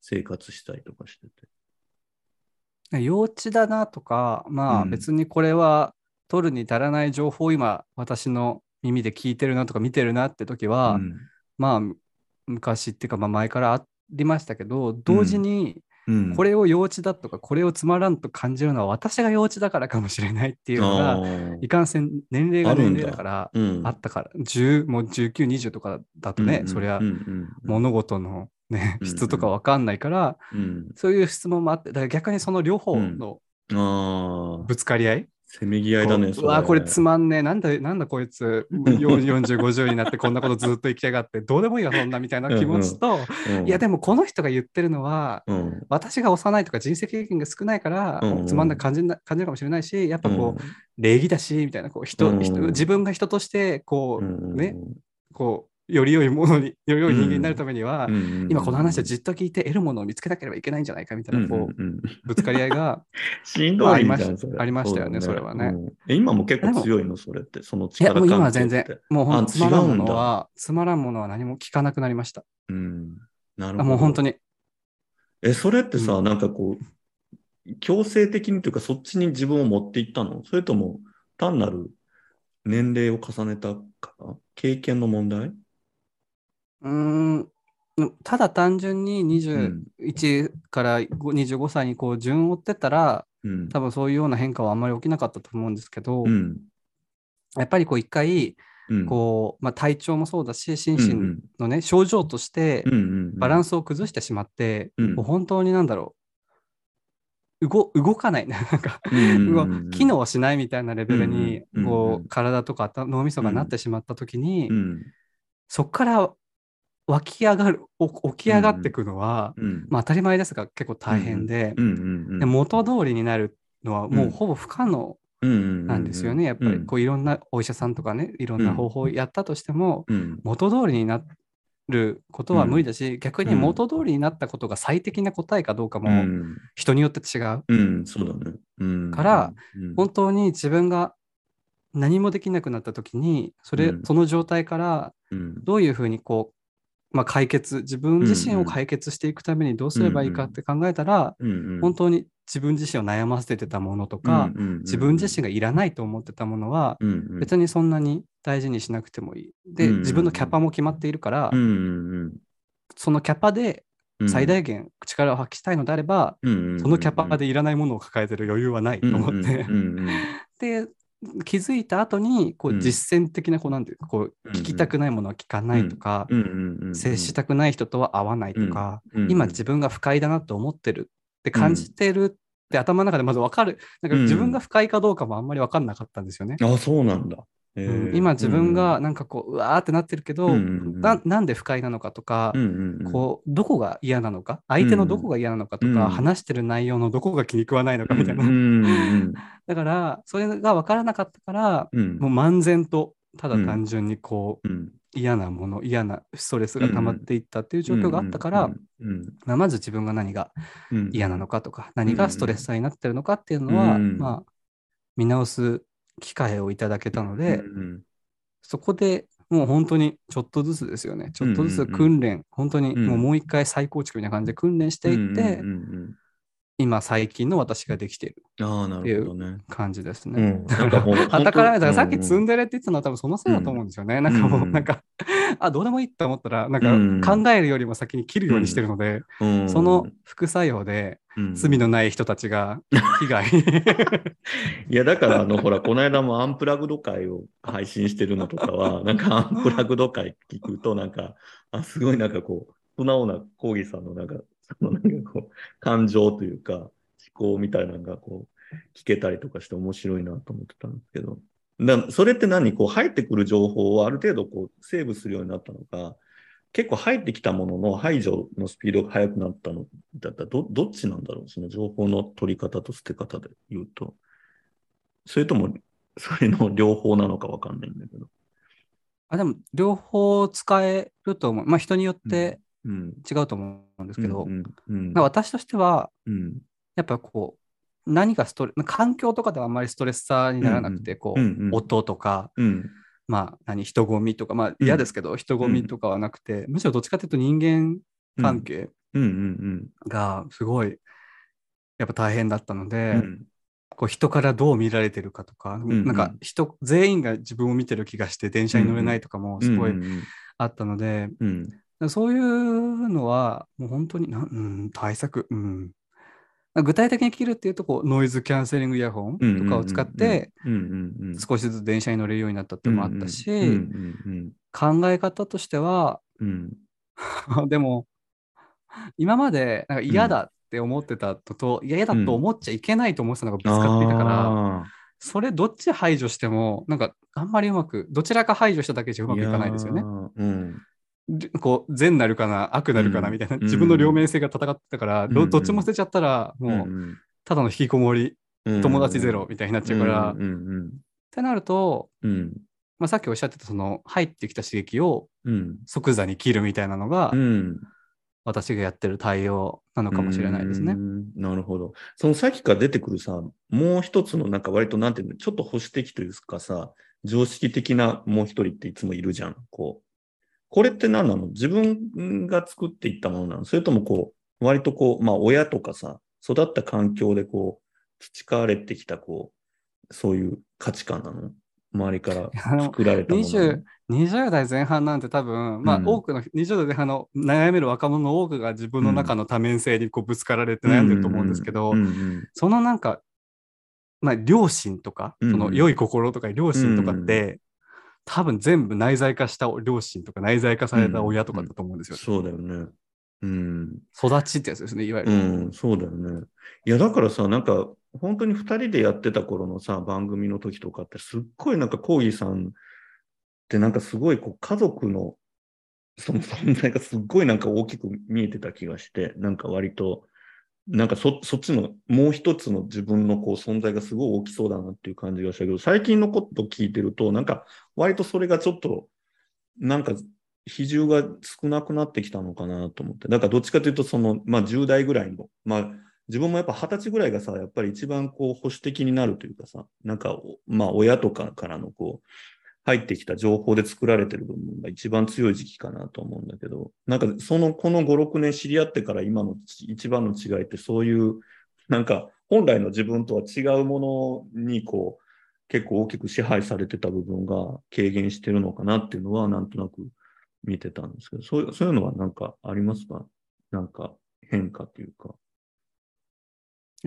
生活したりとかしてて。幼稚だなとか、まあうん別にこれは取るに足らない情報を今私の耳で聞いてるなとか見てるなって時は、うんまあ昔っていうかまあ前からありましたけど、同時にうん、これを幼稚だとかこれをつまらんと感じるのは私が幼稚だからかもしれないっていうのが、いかんせん年齢が年齢だからうん。あったから、10もう19、20とかだとね、うんそりゃうん。うん。物事のね、うん質とかわかんないから、うん。そういう質問もあって、だから逆にその両方のぶつかり合い、せめぎ合いだね、こうわこれつまんねえ、なんだ、なんだこいつ、40、50になってこんなことずっと生きやがって、どうでもいいよ、そんなみたいな気持ちと、うん。いや、でもこの人が言ってるのは、うん。私が幼いとか人生経験が少ないから、うんつまんない感じな感じるかもしれないし、やっぱこう、うん。礼儀だし、みたいな、こう人、うん人自分が人として、こう、うん。ね、こう、より良いものに、より良い人間になるためには、うん。今この話をじっと聞いて得るものを見つけなければいけないんじゃないかみたいな、こう、うん。ぶつかり合いが、しんどいありましたよねそれはね。うん。え今も結構強いの、それって、そのいや、力もう今は全然、もうほんあとつまらんものは、つまらんものは何も聞かなくなりました。うん。なるほど。あもう本当に。え、それってさ、うん。なんかこう、強制的にというか、そっちに自分を持っていったの？それとも、単なる年齢を重ねたから経験の問題？うーん、ただ単純にうん21から25歳にこう順を追ってたら、うん。多分そういうような変化はあんまり起きなかったと思うんですけど、うん。やっぱりこう一回、うん。こう、まあ、体調もそうだし、心身のね、症状としてバランスを崩してしまって、うんもう本当になんだろう、動動かない、なんか、機能しないみたいなレベルに、こう体とか頭脳みそがなってしまったときに、うん。そこから湧き上がる、お起き上がっていくのは、うん。まあ当たり前ですが結構大変で。で元通りになるのはもうほぼ不可能ななんですよね。やっぱりこういろんなお医者さんとかね、いろんな方法をやったとしても、うん。元通りになることは無理だし、逆に元通りになったことが最適な答えかどうかうもん。人によって違う。うん、そうだね。うん。からうん、本当に自分が何もできなくなった時に、それ、うんその状態からうん。どういうふうにこう、まあ、解決、自分自身を解決していくためにどうすればいいかって考えたら。本当に自分自身を悩ませてたものとか、自分自身がいらないと思ってたものは、別にそんなに大事にしなくてもいい。で、自分のキャパも決まっているから、そのキャパでうん最大限力を発揮したいのであれば、そのキャパでいらないものを抱えてる余裕はないと思って、で、気づいた後に、こ実践的な、こう、なんていうか、こう、うんうん聞きたくないものは聞かないとか、接したくない人とは会わないとか、今自分が不快だなと思ってるって感じてるって頭の中でまず分かる。なんかうん自分が不快かどうかもあんまり分かんなかったんですよね。あ、そうなんだ。えうん。ー今自分がなんかこううわーってなってるけど、うんななんで不快なのかとか、うんうんうん。こうどこが嫌なのか相手のどこが嫌なのかとか、うん話してる内容のどこが気に食わないのかみたいな、だからそれが分からなかったからうん。もう漫然とただ単純にこう、うん。嫌なもの嫌なストレスが溜まっていったっていう状況があったから、うんまず自分が何がうん。嫌なのかとか、何がストレスになってるのかっていうのは、うん。まあ見直す機会をいただけたので、うんそこでもう本当にちょっとずつですよね。ちょっとずつうんうんうん。訓練、本当にうんもうもう一回再構築みたいな感じで訓練していって、うんうん今最近の私ができているうんああ、なるほどね。感じですね。うん、なんかもう、はたから見たらさっき積んで、でるって言ってたのは多分そのせいだと思うんですよね。なんかもう、うんなんか、あ、どうでもいいって思ったら、なうんんか考えるよりも先に切るようにしてるので、うんその副作用でうん罪のない人たちが被害。いや、だから、あの、ほら、この間もアンプラグド会を配信してるのとかは、なんかアンプラグド会聞くと、なんか、あ、すごいなんかこう、素直なコーギーさんのなんか、そのなんかこう、感情というか、思考みたいなのがこう、聞けたりとかして面白いなと思ってたんですけど、だそれって何？こう、入ってくる情報をある程度こう、セーブするようになったのか、結構入ってきたものの排除のスピードが速くなったのだったらど、どっちなんだろう？その情報の取り方と捨て方で言うと。それとも、それの両方なのかわかんないんだけど。あでも、両方使えると思う。まあ、人によってうん。違うと思うんですけど、うん。うん。なんか私としては、うん。やっぱこう、何がストレ環境とかではあんまりストレッサーにならなくて、こう、うんうん音とか、うん。まあ、何、人混みとか、まあうん嫌ですけど、人混みとかはなくて、むしろどっちかというと人間関係うん。うん。がすごい、やっぱ大変だったのうで、ん。こう人からどう見られてるかとか、んなんか人、全員が自分を見てる気がして電車に乗れないとかもすごいうん。あったので、うん。そういうのは、もう本当にな、うん、対策、うん。具体的に切るっていうと、こう、ノイズキャンセリングイヤホンとかを使って、うん。うん。うん。少しずつ電車に乗れるようになったっていうのもあったし、うん。うん。考え方としては、うん。でも、今までなんか嫌だって思ってたのと、嫌だと思っちゃいけないと思ってたのがぶつかっていたから、あそれどっち排除しても、なんかあんまりうまく、どちらか排除しただけじゃうーまくいかないですよね。でこう善なるかな悪なるかなうんみたいな、うん自分の両面性が戦ってたから、どっちも捨てちゃったらもうただの引きこもり、うん友達ゼロみたいになっちゃうから、っ。てなると、うん。まあ、さっきおっしゃってたその入ってきた刺激をうん。即座に切るみたいなのが、うん。私がやってる対応なのかもしれないですねう。んなるほど。そのさっきから出てくるさ、もう一つのなんか割となんていうの、ちょっと保守的というかさ、常識的なもう一人っていつもいるじゃん。こう。これって何なの？自分が作っていったものなの？それともこう、割とこう、まあ親とかさ、育った環境でこう、培われてきたこう、そういう価値観なの？周りから作られたものなの。20, 20代前半なんて多分、まあうん。多くの20代前半の悩める若者の多くが自分の中の多面性にこうぶつかられて悩んでると思うんですけど、そのなんか、まあ、良心とか、うん。その良い心とか良心とかって、多分全部内在化した良心とか内在化された親とかだと思うんですよ。そうだよね。うん。育ちってやつですね、いわゆる。うん、そうだよね。いや、だからさ、なんか、本当に二人でやってた頃のさ、番組の時とかって、すっごいなんか、コーギーさんってなんかすごいこう家族のその存在がすっごいなんか大きく見えてた気がして、なんか割と、なんかそそっちのもう一つの自分のこう存在がすごい大きそうだなっていう感じがしたけど、最近のこと聞いてると、なんか割とそれがちょっと、なんか比重が少なくなってきたのかなと思って。だかどっちかというと、その、まあ10代ぐらいの、まあ自分もやっぱ二十歳ぐらいがさ、やっぱり一番こう保守的になるというかさ、なんか、まあ親とかからのこう、入ってきた情報で作られてる部分が一番強い時期かなと思うんだけど、なんかその、この5、6年知り合ってから今の一番の違いってそういう、なんか本来の自分とは違うものにこう、結構大きく支配されてた部分が軽減してるのかなっていうのはなんとなく見てたんですけど、そういうそういうのはなんかありますか？なんか変化というか。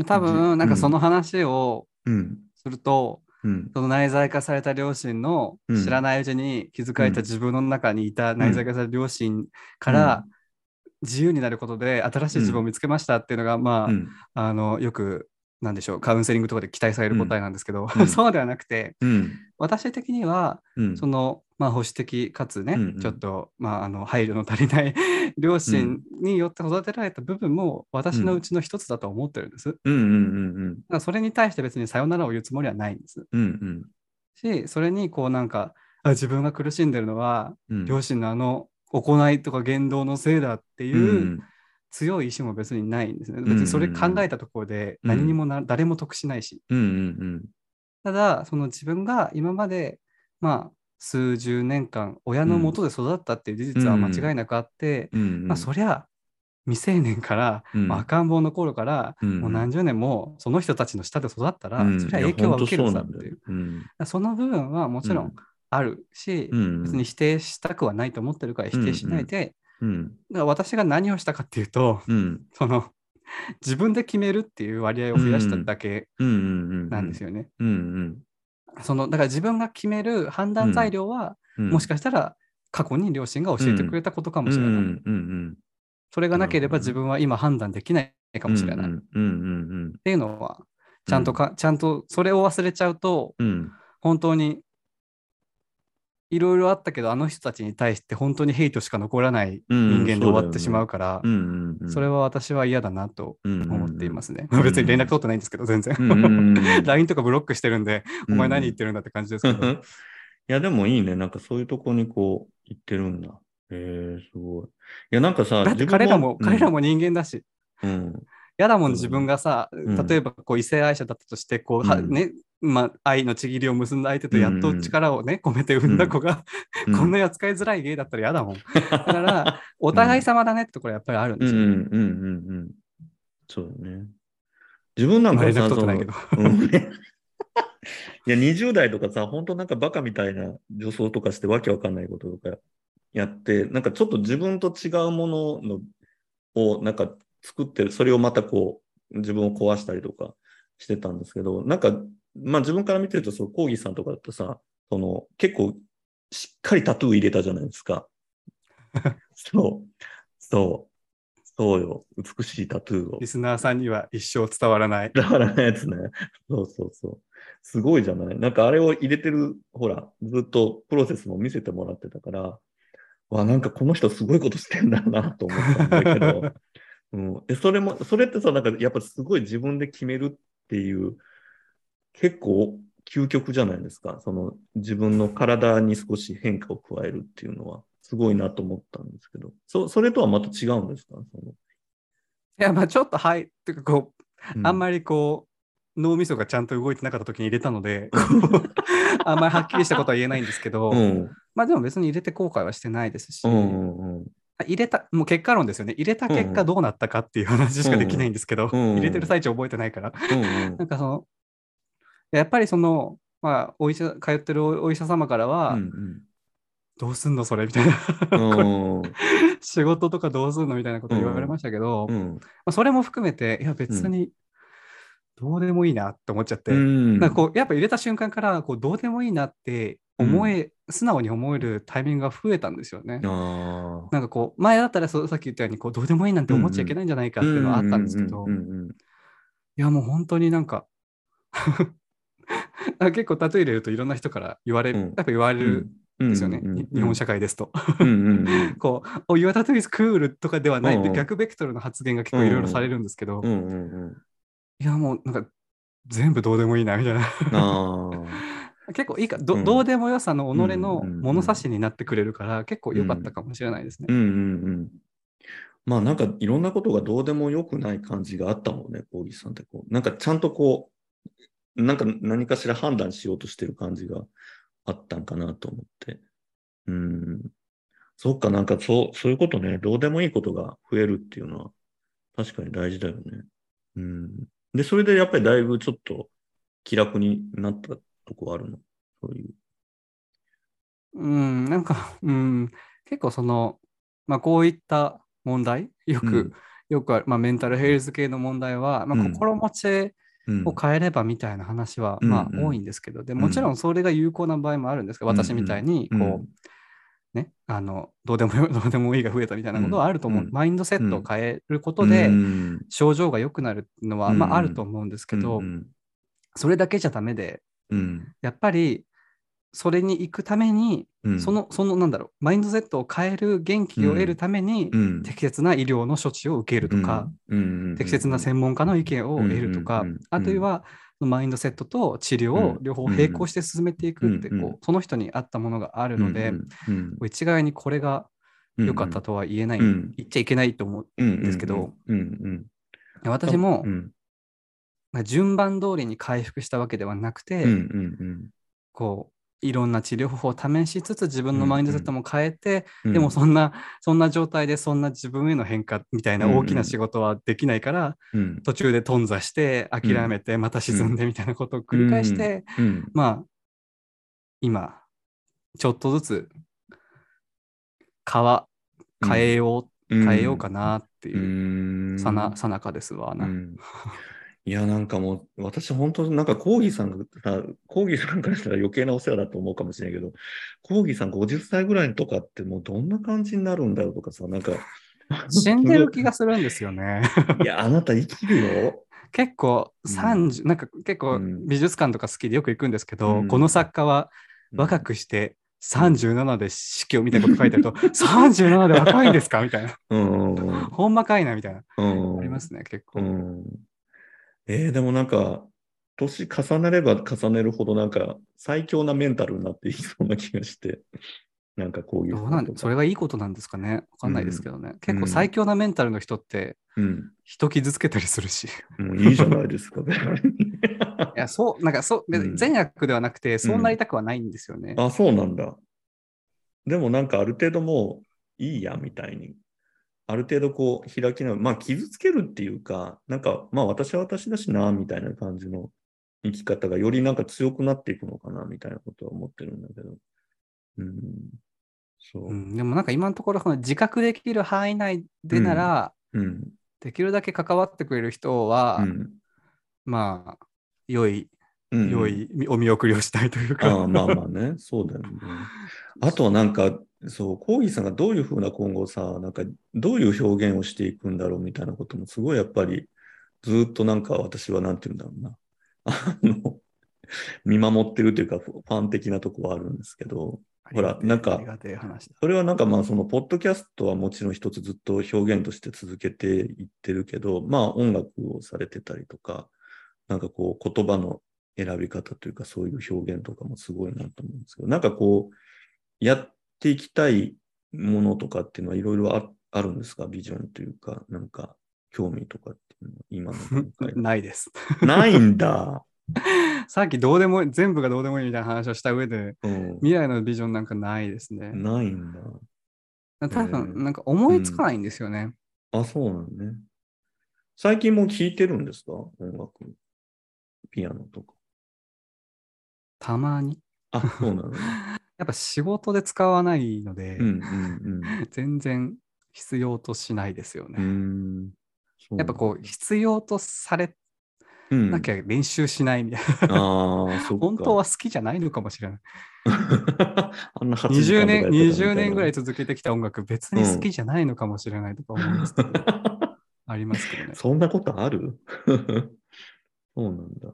多分、なんかその話をうん。すると、うん。その内在化された両親のうん。知らないうちに気づかれた自分の中にいた内在化された両親から自由になることで新しい自分を見つけましたっていうのが、まあ、うん。あのよくなんでしょう、カウンセリングとかで期待される答えなんですけど、うん そうではなくて、うん。私的には、うん。その、まあ、保守的かつね、うんうんちょっと、まあ、あの配慮の足りない 両親によって育てられた部分も私のうちの一つだと思ってるんです。それに対して別にさよならを言うつもりはないんです。うん。うんし、それにこうなんか、あ自分が苦しんでるのは、うん。両親のあの行いとか言動のせいだっていううん強い意志も別にないんですね。ん別にそれ考えたところでうん。何にもな、誰も得しないし。うんうんただ、その自分が今まで、まあ、数十年間、親のもとで育ったっていう事実は間違いなくあって、うんうん。まあ、そりゃ、未成年から、うん。まあ赤ん坊の頃から、うんもう何十年もその人たちの下で育ったら、うん。そりゃ影響は受けるさっていう。その部分はもちろうんん。あるし、うん。別に否定したくはないと思ってるから否定しないで、うんだから私が何をしたかっていうと、うんその自分で決めるっていう割合を増やしただけ。なんですよね。そのだから自分が決める判断材料は、うん。もしかしたら過去に両親が教えてくれたことかもしれない。それがなければ自分は今判断できないかもしれない。っうんうんうんていうのは、ちゃんとか、ちゃんとそれを忘れちゃうと、本当にいろいろあったけど、あの人たちに対して本当にヘイトしか残らない人間で終わってしまうから、うんうんうん。それは私は嫌だなと思思っていますね。うん別に連絡取ってないんですけど、全然。うんうんうんうん。LINE とかブロックしてるんで、お前何言ってるるんだって感じですけど。いや、でもいいね。なんかそういうとこにこう、行ってるんだ。へえすごい。いや、なんかさ、だって彼らも、うん彼らも人間だし、うん。嫌だもん、うん自分がさ、ん例えばこう異性愛者だったとして、こう、ね、まあ、愛のちぎりを結んだ相手とやっと力をね、込めて産んだ子が、うんこんなに扱いづらい芸だったら嫌だもん。だから、お互い様だねってところやっぱりあるんですよ。うんうんうんうんうん。そうだね。自分なんかさ、取ってないけど。いや、20代とかさ、本当なんかバカみたいな女装とかしてわけわかんないこととかやって、なんかちょっと自分と違うもののをなんか作ってる、それをまたこう、自分を壊したりとかしてたんですけど、なんか、まあ自分から見てると、そう、コーギーさんとかだとさ、その、結構しっかりタトゥー入れたじゃないですか。そう、そう、そうよ。美しいタトゥーをリ。スナーさんには一生伝わらない。だからねやつね。そうそうそう。すごいじゃない？なんかあれを入れてる、ほら、ずっとプロセスも見せてもらってたから、わ、なんかこの人すごいことしてんだなと思ったんだけど、うん、えそれも、それってさ、なんかやっぱすごい自分で決めるっていう、結構究極じゃないですか。その自分の体に少し変化を加えるっていうのは、すごいなと思ったんですけど、そそれとはまた違うんですか？その、いや、まあちょっとはい、っていうかこう、あんり、まりこう、脳みそがちゃんと動いてなかった時に入れたので、あんまりはっきりしたことは言えないんですけど、うん、まあでも別に入れて後悔はしてないですし、うん、うん、うん。入れた、もう結果論ですよね。入れた結果どうなったかっていう話しかできないんですけど、うんうん入れてる最中覚えてないから。うん。なんかその、やっぱりその、まあ、お医者、通ってるお医者様からは、うんどうすんのそれみたいな。うんうん 仕事とかどうすんのみたいなこと言われましたけど、まうん。あ、それも含めて、いや別にどうでもいいなって思っちゃって、うん。なんかこうやっぱ入れた瞬間からこうどうでもいいなって思え、素直に思えるタイミングが増えたんですよね。あなんかこう前だったらそうさっき言ったようにこうどうでもいいなんて思っちゃいけないんじゃないかっていうのはあったんですけど、うんうん。いやもう本当になんか 結構例え入れるといろんな人から言われる、うん。やっぱ言われるん。ですよね、に日本社会ですと。うんうんうん。こう、お、Your tattoo is cool とかではない、うんうん。逆ベクトルの発言が結構いろいろされるんですけど、うんうんうん。いやもうなんか全部どうでもいいなみたいな。結構いいかど、うん。どうでもよさの己のうんうんうん物差しになってくれるから、結構良かったかもしれないですね。うん。うんうんまあなんかいろんなことがどうでもよくない感じがあったもんね、コーギーさんってこう。なんかちゃんとこう、なんか何かしら判断しようとしてる感じがあったんかなと思って。うん。そっか、なんかそう、そういうことね、どうでもいいことが増えるっていうのは確かに大事だよね。うん。で、それでやっぱりだいぶちょっと気楽になったとこあるの？そういう。うん、なんか、うん、結構その、まあこういった問題、よく、うんよくある、まあメンタルヘルス系の問題は、まあうん心持ちうんを変えればみたいな話は、うんまあうん多いんですけど、でもちろんそれが有効な場合もあるんですけど、私みたいに、こう、ね、あのどうでもよ どうでもいいが増えたみたいなことはあると思う。うん。マインドセットを変えることで、うん。症状が良くなるのは、うん。まあ、あると思うんですけど、うん。それだけじゃダメで、うん。やっぱりそれに行くために、うん。その、その、なんだろう、マインドセットを変える元気を得るために、うん。適切な医療の処置を受けるとか、うん。適切な専門家の意見を得るとか、あるいは、マインドセットと治療を両方並行して進めていくって、こうその人に合ったものがあるので、うん。一概にこれが良かったとは言えない、うん。言っちゃいけないと思う。うんですけど、私もう、ん順番通りに回復したわけではなくて、こう、いろんな治療法を試しつつ自分のマインドセットも変えて、うん。でもそんな、そんな状態でそんな自分への変化みたいなうんうん。大きな仕事はできないから、うん。途中で頓挫して諦めてまた沈んでみたいなことを繰り返して、うん。まあ、今、ちょっとずつ変わ、変えよう、うん。変えようかなってういう、ん。さな、さなかですわな。うんいや、なんかもう、私本当、なんか、コーギーさんがさ、コーギーさんからしたら余計なお世話だと思うかもしれないけど、コーギーさん50歳ぐらいとかってもうどんな感じになるんだろうとかさ、なんか、死んでる気がするんですよね。いや、あなた生きるよ。結構うん30、なんか結構うん美術館とか好きでよく行くんですけど、うんこの作家は若くして37で死去みたいなこと書いてあると、37で若いんですか？みたいな。うん。うんほんまかいなみたいな。うん。ありますね、結構。うん。えーでもなんか、年重ねれば重ねるほどなんか最強なメンタルになっていきそうな気がして、なんかこういうどうなんそれがいいことなんですかねわかんないですけどね。結うん構最強なメンタルの人ってうん。人傷つけたりするし。もういいじゃないですか、別に いや、そう、なんかそう、んに善悪ではなくて、そうなりたくはないんですよね。あ、そうなんだ。でもなんかある程度もういいやみたいに、ある程度こう開きな、まあ傷つけるっていうか、なんかまあ私は私だしな、みたいな感じの生き方がよりなんか強くなっていくのかな、みたいなことは思ってるんだけど。うん。そう。うん、でもなんか今のところ、この自覚できる範囲内でなら、うん。できるだけ関わってくれる人は、うん。まあ、良い、うん良いお見送りをしたいというか。ああまあまあね、そうだよね。あとはなんか、そう、コーギーさんがどういうふうな今後さ、なんかどういう表現をしていくんだろうみたいなこともすごいやっぱりずっとなんか私はなんて言うんだろうな。あの、見守ってるというかファン的なとこはあるんですけど、ほらなんか。それはなんかまあそのポッドキャストはもちろん一つずっと表現として続けていってるけど、まあ音楽をされてたりとか、なんかこう言葉の選び方というかそういう表現とかもすごいなと思うんですけど、なんかこうやっていきたいものとかっていうのはいろいろああるんですか？ビジョンというか、なんか興味とかっていうのは今の段階 ないです。ないんだ。さっきどうでも全部がどうでもいいみたいな話をした上で、うん、未来のビジョンなんかないですね。ないんだ。多えー分、なんか思いつかないんですよね。あ、そうなんね。最近も聴いてるんですか？音楽。ピアノとか。たまに。あ、そうなの？ね。やっぱ仕事で使わないので、うんうん 全然必要としないですよね。やっぱこう、必要とされうん、なきゃ練習しないみたいな。ああ、そっか。本当は好きじゃないのかもしれない。あんな8時20間とかやってた年、みた20年ぐらいな続けてきた音楽、別に好きじゃないのかもしれないとか思うんですけど、ありますけどね。そんなことある？そうなんだ。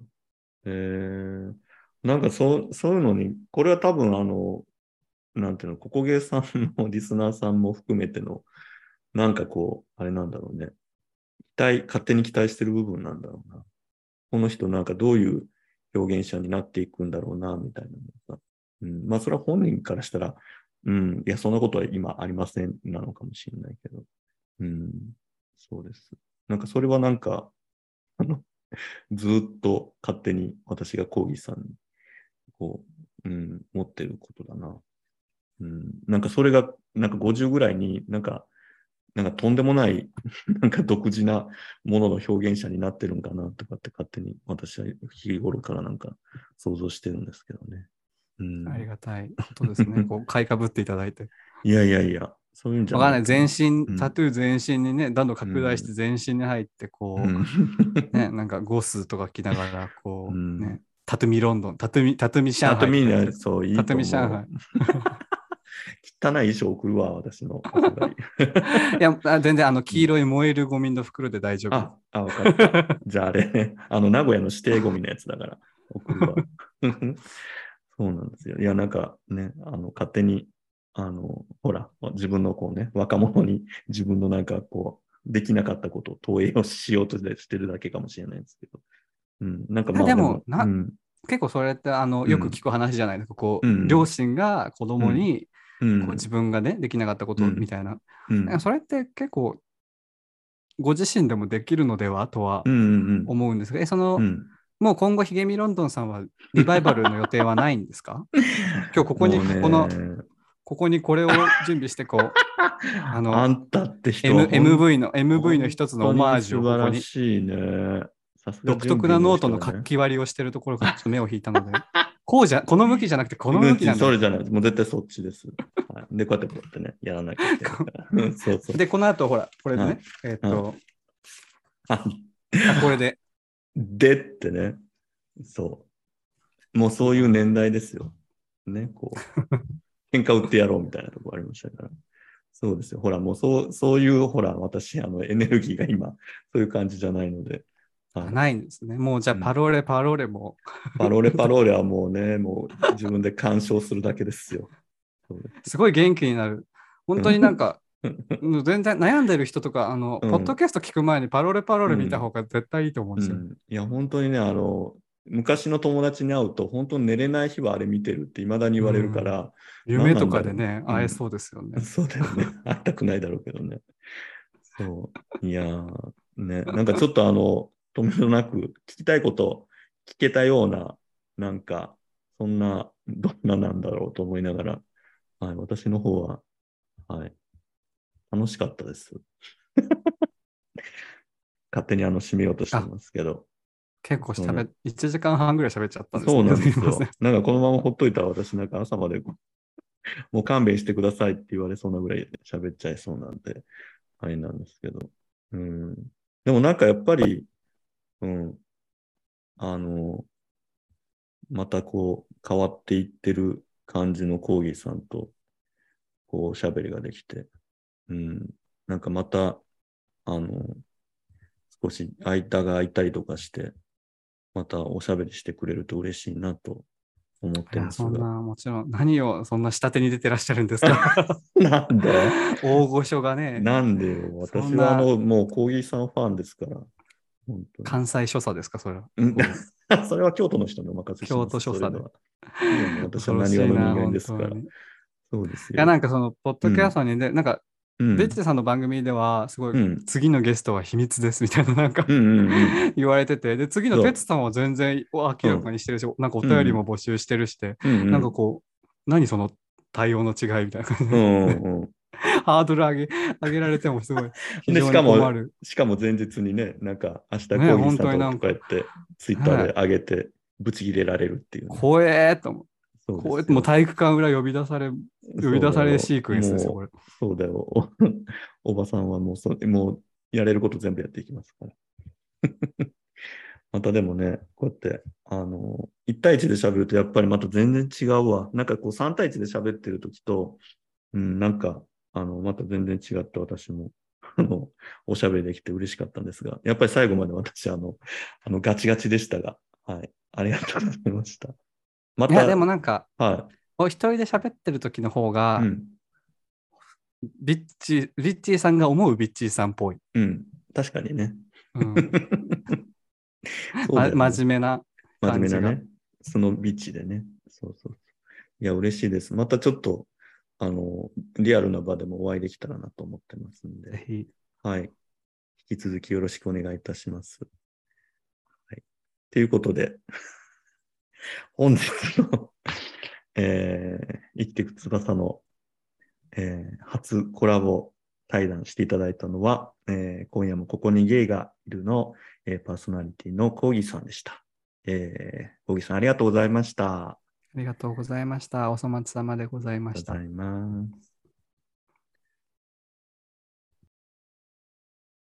えー、なんかそうそういうのに、これは多分あの、なんていうの、ここゲーさんの リスナーさんも含めての、なんかこう、あれなんだろうね。期待、勝手に期待してる部分なんだろうな。この人なんかどういう表現者になっていくんだろうな、みたいなの。うん、まあそれは本人からしたら、うん、いや、そんなことは今ありませんなのかもしれないけど。うん、そうです。なんかそれはなんか、あの、ずっと勝手に私がコーギーさんに、こう、うん、持ってることだな。うん、なんかそれが、なんか50ぐらいになんか、なんかとんでもない、なんか独自なものの表現者になってるんかなとかって勝手に私は日頃からなんか想像してるんですけどね。うん、ありがたいことですね。こう買いかぶっていただいて。いやいやいや、そういうんじゃわかんない。全うん身、タトゥー全身にね、どんどん拡大して全身に入って、こう、うんね、なんかゴスとか着ながら、こう、うんね、タトゥミロンドン、タトゥミ、タトゥミ上海ってやつ。みんな、そう、いい。タトゥミ上海。汚い衣装送るわ、私の。いや、あ全然あの黄色い燃えるゴミの袋で大丈夫。あ、あ、わかった。じゃああれね、あの、名古屋の指定ゴミのやつだから、送るわ。そうなんですよ。いや、なんかね、あの、勝手に、あの、ほら、自分のこうね、若者に自分のなんかこう、できなかったことを投影をしようとしてるだけかもしれないんですけど。うん、なんかまあ、でもなうん、結構それってあのうんよく聞く話じゃない？ですか。こう、うん。両親が子供にうん、こう自分がね、できなかったことうん。みたいな。それって結構ご自身でもできるのではとは思うんですが、えその、うん。もう今後、ひげみロンドンさんはリバイバルの予定はないんですか？今日ここに、この、ここにこれを準備して、こう、あの、あんたって人。は M 本 MV の、MV の一つのオマージュを素晴らしいね。独特なノートの書き割りをしてるところからちょっと目を引いたので、こうじゃ、この向きじゃなくて、この向きなんだ。それじゃない。もう絶対そっちです。はい、で、こうやってこうやってね、やらなきゃいけないそうそう。で、この後、ほら、これでね、はいえーっと、ああこれで、でってね。そう。もうそういう年代ですよ。ね、こう。喧嘩売ってやろうみたいなとこありましたから。そうですよ。ほら、もうそう、そういう、ほら、私、あの、エネルギーが今、そういう感じじゃないので。はいないんですね。もうじゃあ、うんパローレ、パローレも、パロレパローレはもうね、もう自分で鑑賞するだけですよ。すすごい元気になる。本当になんか、全然悩んでる人とか、あの、うんポッドキャスト聞く前にパローレパローレ見た方が絶対いいと思うんですよ。うん、いや、本当にね、あの、昔の友達に会うと、本当に寝れない日はあれ見てるって未だに言われるから、夢とかでね、うん会えそうですよね。そうだよね。会いたくないだろうけどね。そう。いやー、ね、なんかちょっとあの、止めどなく聞きたいこと聞けたような、なんか、そんな、どんななんだろうと思いながら、はい、私の方は、はい、楽しかったです。勝手にあの、締めようとしてますけど。結構しゃべ、1時間半ぐらい喋っちゃったんですそうなんですよ。なんかこのままほっといたら私なんか朝までもう勘弁してくださいって言われそうなぐらい喋っちゃいそうなんで、あれなんですけど。うん。でもなんかやっぱり、うん。あの、またこう変わっていってる感じのコーギーさんと、こう喋りができて、うん。なんかまた、あの、少し間が空いたりとかして、またおしゃべりしてくれると嬉しいなと思ってますが。そんな、もちろん、何をそんな下手に出てらっしゃるんですか？なんで？大御所がね、なんでよ。私はあの、もうコーギーさんファンですから。関西所作ですか、それは？うん。それは京都の人にお任せします。京都所作では。私は何話の人間ですから。そうですよ。や、なんかその、ポッドキャストにね、なんか、うん、ベッチさんの番組では、すごい、うん。次のゲストは秘密ですみたいな、なんか、言われてて、で、次のそう。ペッツさんは全然明らかにしてるし、なんかお便りも募集してるして。なんかこう、何その対応の違いみたいな感じうで。ハードル上げ 上げられてもすごい、でしかも。しかも前日にね、なんか明日コーギねーさんととかやって、ツイッターで上げて、ブチ切れられるっていうね、怖えーと思う。こうやってもう体育館裏呼び出され、呼び出されシークエンスですよ、これ。そうだよ。お おばさんはもうそ、もうやれること全部やっていきますから。またでもね、こうやって、あの、1対1で喋るとやっぱりまた全然違うわ。なんかこう3対1で喋ってる時と、うん、なんか、あの、また全然違って私も、あの、おしゃべりできて嬉しかったんですが、やっぱり最後まで私、あの、あの、ガチガチでしたが、はい。ありがとうございました。また、いや、でもなんか、はお一人で喋ってる時の方い。が、うん。ビッチ、ビッチーさんが思うビッチーさんっぽい。うん。確かにね。うん ねま真面目な真面目なね。そのビッチでね。そうそう。いや、嬉しいです。またちょっと、あの、リアルな場でもお会いできたらなと思ってますんで。はい。引き続きよろしくお願いいたします。はい。ということで、本日の、えー、生きていく翼の、えー初コラボ対談していただいたのは、えー今夜もここにゲイがいるの、えーパーソナリティのコーギーさんでした。えー、コーギーさんありがとうございました。ありがとうございました。お粗末様でございました